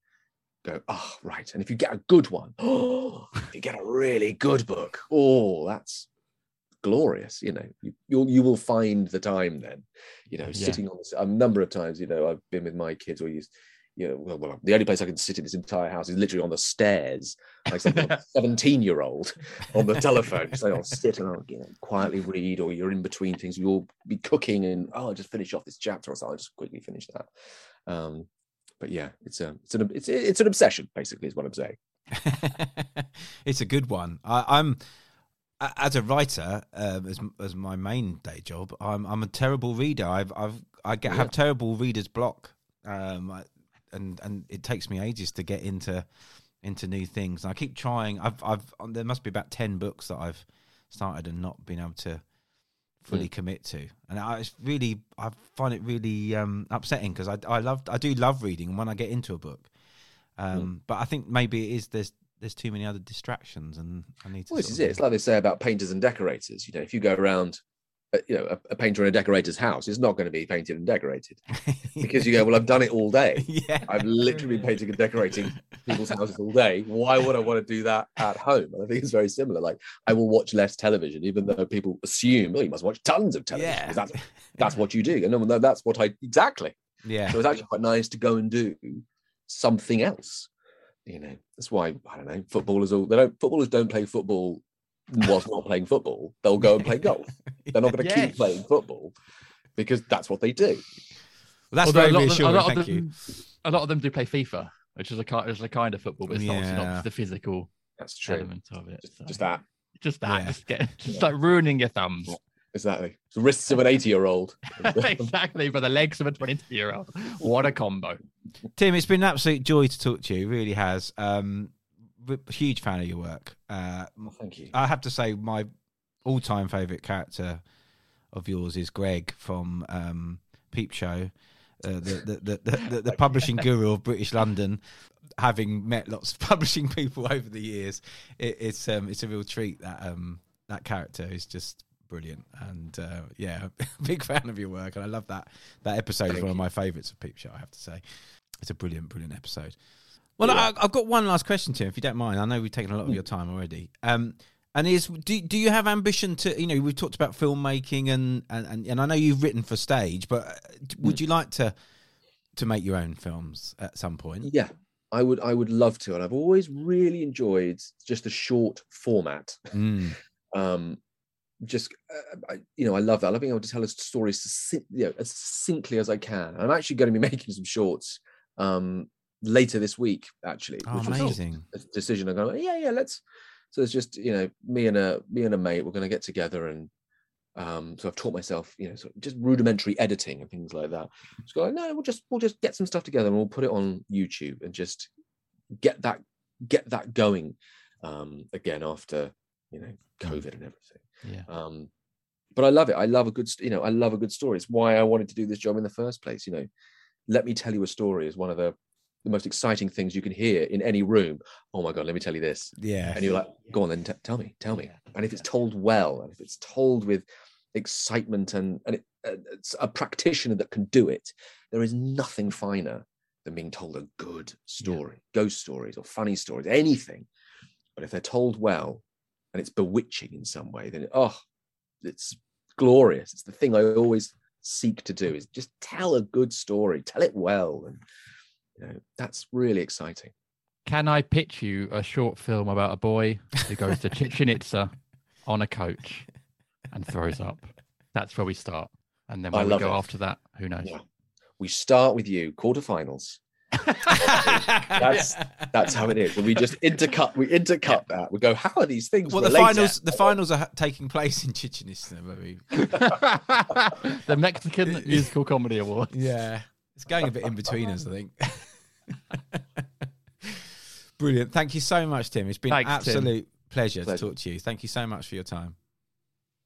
go, oh, right. And if you get a good one, oh, you get a really good book, oh, that's glorious. You know, you you'll, you will find the time then. You know, Yeah. sitting on this, a number of times. You know, I've been with my kids or used. You know, well, well, the only place I can sit in this entire house is literally on the stairs, like some seventeen-year-old on the telephone. So I'll sit and I'll you know, quietly read, or you're in between things. You'll be cooking, and oh, I'll just finish off this chapter, or so I'll just quickly finish that. Um, but yeah, it's a it's an it's it's an obsession, basically, is what I'm saying. it's a good one. I, I'm as a writer, um, as as my main day job, I'm I'm a terrible reader. I've I've I get have terrible reader's block, um, I- and and it takes me ages to get into into new things. And I keep trying. I've I've there must be about ten books that I've started and not been able to fully commit to, and I it's really I find it really um, upsetting because I I love I do love reading, and when I get into a book, um, but I think maybe it is there's there's too many other distractions, and I need to. Well, this is it. It's like they say about painters and decorators. You know, if you go around, uh, you know, a, a painter and a decorator's house, it's not going to be painted and decorated because you go, well, I've done it all day. yeah, I've literally been painting and decorating people's houses all day. Why would I want to do that at home? And I think it's very similar. Like I will watch less television, even though people assume, oh, you must watch tons of television. Yeah. That's that's what you do. And no, no, that's what I exactly. yeah, So it's actually quite nice to go and do something else. You know, that's why I don't know. Footballers all they don't footballers don't play football whilst not playing football. They'll go and play golf. They're not going to Yes. keep playing football because that's what they do. Well, that's Although very a them, reassuring. Thank of you. them, a lot of them do play FIFA, which is a kind, is a kind of football, but it's not, Yeah. not the physical That's true. element of it. Just, so. just that. just that, Yeah. just get, just like ruining your thumbs. Exactly. The wrists of an 80 year old. exactly, but the legs of a 22 year old. What a combo! Tim, it's been an absolute joy to talk to you. It really has. Um, huge fan of your work. Uh, Well, thank you. I have to say, my all-time favorite character of yours is Greg from um, Peep Show, uh, the, the, the, the, the, the publishing guru of British London. Having met lots of publishing people over the years, it, it's um, it's a real treat. That um, that character is just brilliant, and uh, yeah, big fan of your work, and I love that that episode is one of my favourites of Peep Show. I have to say, it's a brilliant, brilliant episode. Well, I, I've got one last question, Tim, if you don't mind. I know we've taken a lot of your time already. Um, and is do do you have ambition to you know we've talked about filmmaking and and and, I know you've written for stage, but uh, would you like to to make your own films at some point? Yeah, I would. I would love to, and I've always really enjoyed just the short format. Mm, Um, just uh, I, you know, I love that. I love being able to tell a story succinct, you know, as succinctly as I can. I'm actually going to be making some shorts um, later this week, actually. oh, which was amazing! a decision. I'm going, yeah, yeah, let's. So it's just you know, me and a me and a mate. We're going to get together and. Um, so I've taught myself, you know, sort of just rudimentary editing and things like that. Just go, no, we'll just we'll just get some stuff together and we'll put it on YouTube and just get that get that going um, again after you know COVID and everything. Yeah. Um, but I love it. I love a good, you know, I love a good story. It's why I wanted to do this job in the first place. You know, let me tell you a story is one of the the most exciting things you can hear in any room. Oh my god, let me tell you this. Yeah, And you're like, go on then, t- tell me, tell me. And if it's told well, and if it's told with excitement and and it, uh, it's a practitioner that can do it, there is nothing finer than being told a good story, ghost stories or funny stories, anything. But if they're told well and it's bewitching in some way, then oh, it's glorious. It's the thing I always seek to do is just tell a good story, tell it well, and you know that's really exciting. Can I pitch you a short film about a boy who goes to Chichen Itza on a coach and throws up? That's where we start, and then where we go it. after that, who knows? Yeah. We start with you, quarterfinals. That's that's how it is. And we just intercut, we intercut that. We go, how are these things? well, the finals the finals are ha- taking place in Chichen Itza. Very, the Mexican Musical Comedy Award. yeah, it's going a bit in between us, I think. Brilliant. Thank you so much, Tim. It's been Thanks, Tim. absolute pleasure, Pleasure. to talk to you. Thank you so much for your time.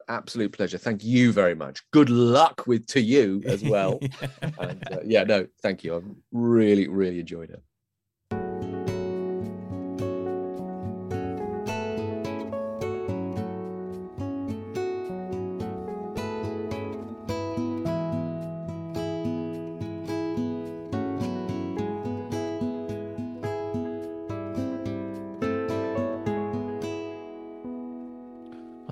Absolute pleasure. Thank you very much. Good luck with to you as well. and uh, yeah, no, thank you. I've really, really enjoyed it.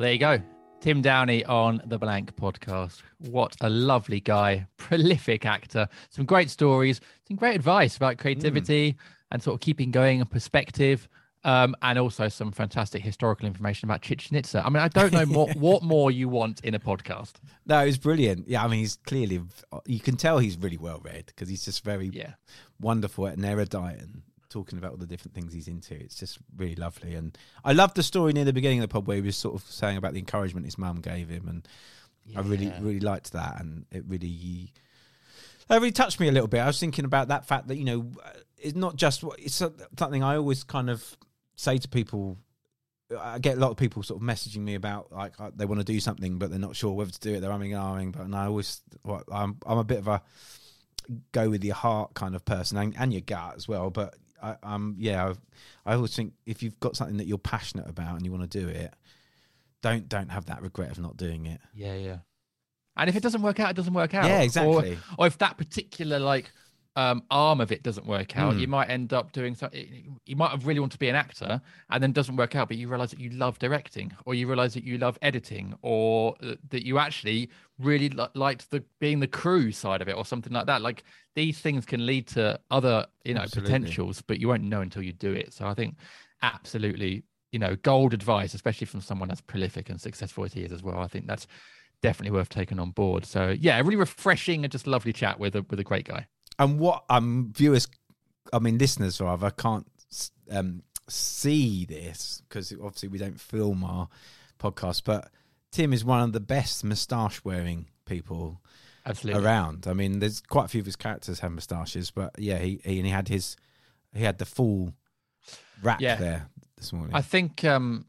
Well, there you go. Tim Downie on the Blank podcast. What a lovely guy, prolific actor, some great stories, some great advice about creativity and sort of keeping going and perspective. Um, and also some fantastic historical information about Chichen Itza. I mean, I don't know more, what more you want in a podcast. No, it's brilliant. Yeah, I mean, he's clearly you can tell he's really well read because he's just very Yeah. wonderful and erudite and talking about all the different things he's into. It's just really lovely. And I love the story near the beginning of the pod where he was sort of saying about the encouragement his mum gave him, and I really really liked that, and it really. That really touched me a little bit. I was thinking about that fact that you know, it's not just what it's something I always kind of say to people. I get a lot of people sort of messaging me about like uh, they want to do something but they're not sure whether to do it. They're umming and ahhing, but and I always well, I'm I'm a bit of a go with your heart kind of person and, and your gut as well. But I, um, yeah, I, I always think if you've got something that you're passionate about and you want to do it, don't don't have that regret of not doing it. Yeah, yeah. And if it doesn't work out, it doesn't work out. Yeah, Or- exactly. Or, if that particular like um, arm of it doesn't work out, Mm. you might end up doing something. You might have really want to be an actor, and then doesn't work out, but you realize that you love directing, or you realize that you love editing, or that you actually really li- liked the being the crew side of it, or something like that. Like these things can lead to other, you know, Absolutely. potentials, but you won't know until you do it. So I think absolutely, you know, gold advice, especially from someone as prolific and successful as he is as well. I think that's definitely worth taking on board. So yeah, really refreshing and just lovely chat with a with a great guy. And what um viewers, I mean listeners rather, can't um see this because obviously we don't film our podcast, but Tim is one of the best moustache wearing people Absolutely. around. I mean, there's quite a few of his characters have moustaches, but yeah, he, he and he had his he had the full rack Yeah. there this morning. I think um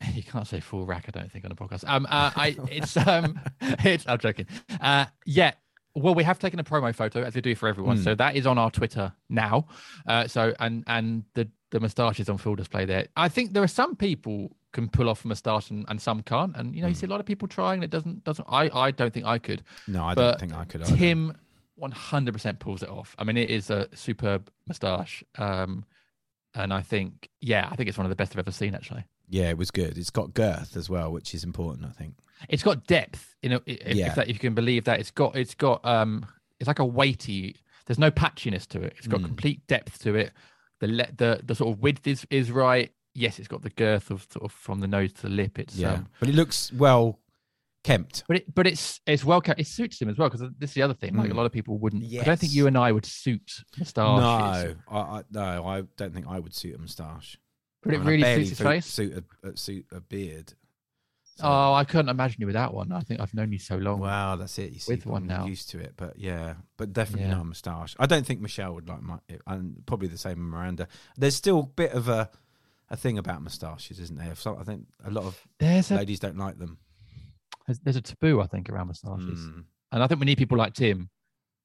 you can't say full rack, I don't think, on a podcast. Um uh, I it's um it's I'm joking. Uh yeah. Well, we have taken a promo photo as we do for everyone, Mm. so that is on our Twitter now. Uh, so and and the the moustache is on full display there. I think there are some people can pull off a moustache and, and some can't, and you know you see a lot of people trying. and It doesn't doesn't. I I don't think I could. no, I but don't think I could. either. Tim 100% pulls it off. I mean, it is a superb moustache. Um, and I think, yeah, I think it's one of the best I've ever seen, actually. yeah, it was good. It's got girth as well, which is important. I think. It's got depth, you know, if, Yeah. if, that, if you can believe that. It's got, it's got, um, it's like a weighty, there's no patchiness to it. It's got Mm. complete depth to it. The, let the, the sort of width is, is right. Yes, it's got the girth of sort of from the nose to the lip. It's, Yeah, um, but it looks well kept. But it, but it's it's well kept. It suits him as well because this is the other thing. Like a Mm. lot of people wouldn't. I don't think you and I would suit moustaches. No, I, I no, I don't think I would suit a moustache. but it I mean, really suits his face. Suit a, a suit a beard. So- Oh, I couldn't imagine you without one. I think I've known you so long. Wow, that's it. You see, With one I'm now. used to it, but yeah, but definitely Yeah. not a moustache. I don't think Michelle would like my, and probably the same with Miranda. There's still a bit of a a thing about moustaches, isn't there? So I think a lot of There's a ladies don't like them. there's, there's a taboo, I think, around moustaches, Mm. and I think we need people like Tim,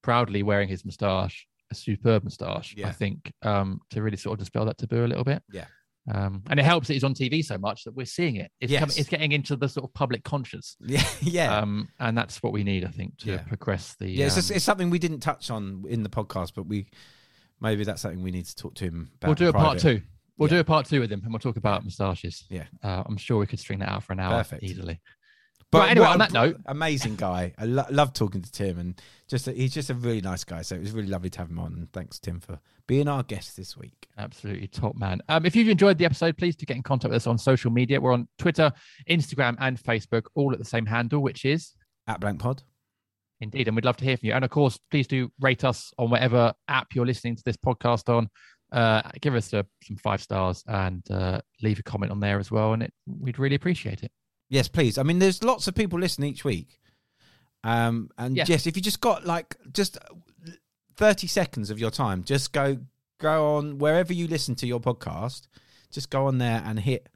proudly wearing his moustache, a superb moustache. I think um, to really sort of dispel that taboo a little bit. Yeah. Um, and it helps that he's on TV so much that we're seeing it. It's, Yes. coming, it's getting into the sort of public conscious. Yeah, yeah, Um, and that's what we need, I think, to Yeah. progress the. yeah. It's, um, it's something we didn't touch on in the podcast, but we maybe that's something we need to talk to him about. we'll do a part two. We'll Yeah. do a part two with him, and we'll talk about moustaches. Yeah. uh, I'm sure we could string that out for an hour Perfect. easily. But Right, anyway, on that note- amazing guy. I lo- love talking to Tim, and just he's just a really nice guy. So it was really lovely to have him on. And thanks, Tim, for being our guest this week. Absolutely top man. Um, if you've enjoyed the episode, please do get in contact with us on social media. We're on Twitter, Instagram, and Facebook, all at the same handle, which is At Blank Pod. Indeed, and we'd love to hear from you. And of course, please do rate us on whatever app you're listening to this podcast on. Uh, give us uh, some five stars and uh, leave a comment on there as well, and it, we'd really appreciate it. Yes, please. I mean, there's lots of people listening each week. Um, and Yeah. yes, if you just got like just 30 seconds of your time, just go go on wherever you listen to your podcast, just go on there and hit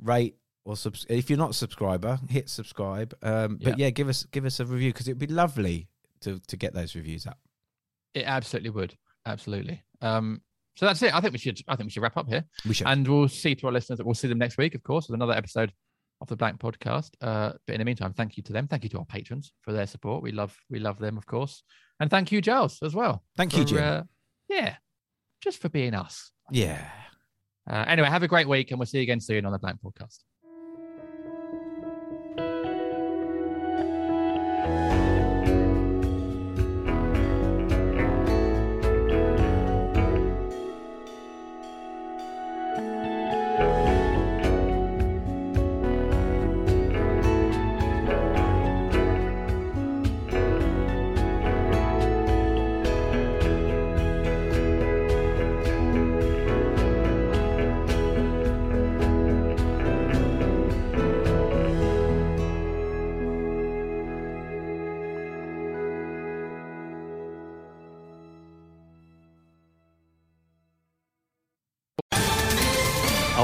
rate or subs- if you're not a subscriber, hit subscribe. Um, but Yeah. yeah, give us give us a review because it'd be lovely to to get those reviews up. It absolutely would, absolutely. Um, so that's it. I think we should. I think we should wrap up here. We should. And we'll see to our listeners that we'll see them next week, of course, with another episode of the Blank Podcast. Uh, but in the meantime, thank you to them. Thank you to our patrons for their support. We love we love them, of course. And thank you, Giles, as well. Thank you, for, Jim. Uh, yeah, just for being us. yeah. Uh, anyway, have a great week, and we'll see you again soon on the Blank Podcast.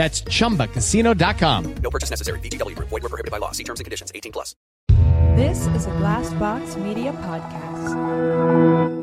That's chumbacasino.com. No purchase necessary. VGW Group. Void were prohibited by law. See terms and conditions. 18 plus. This is a Glass Box Media Podcast.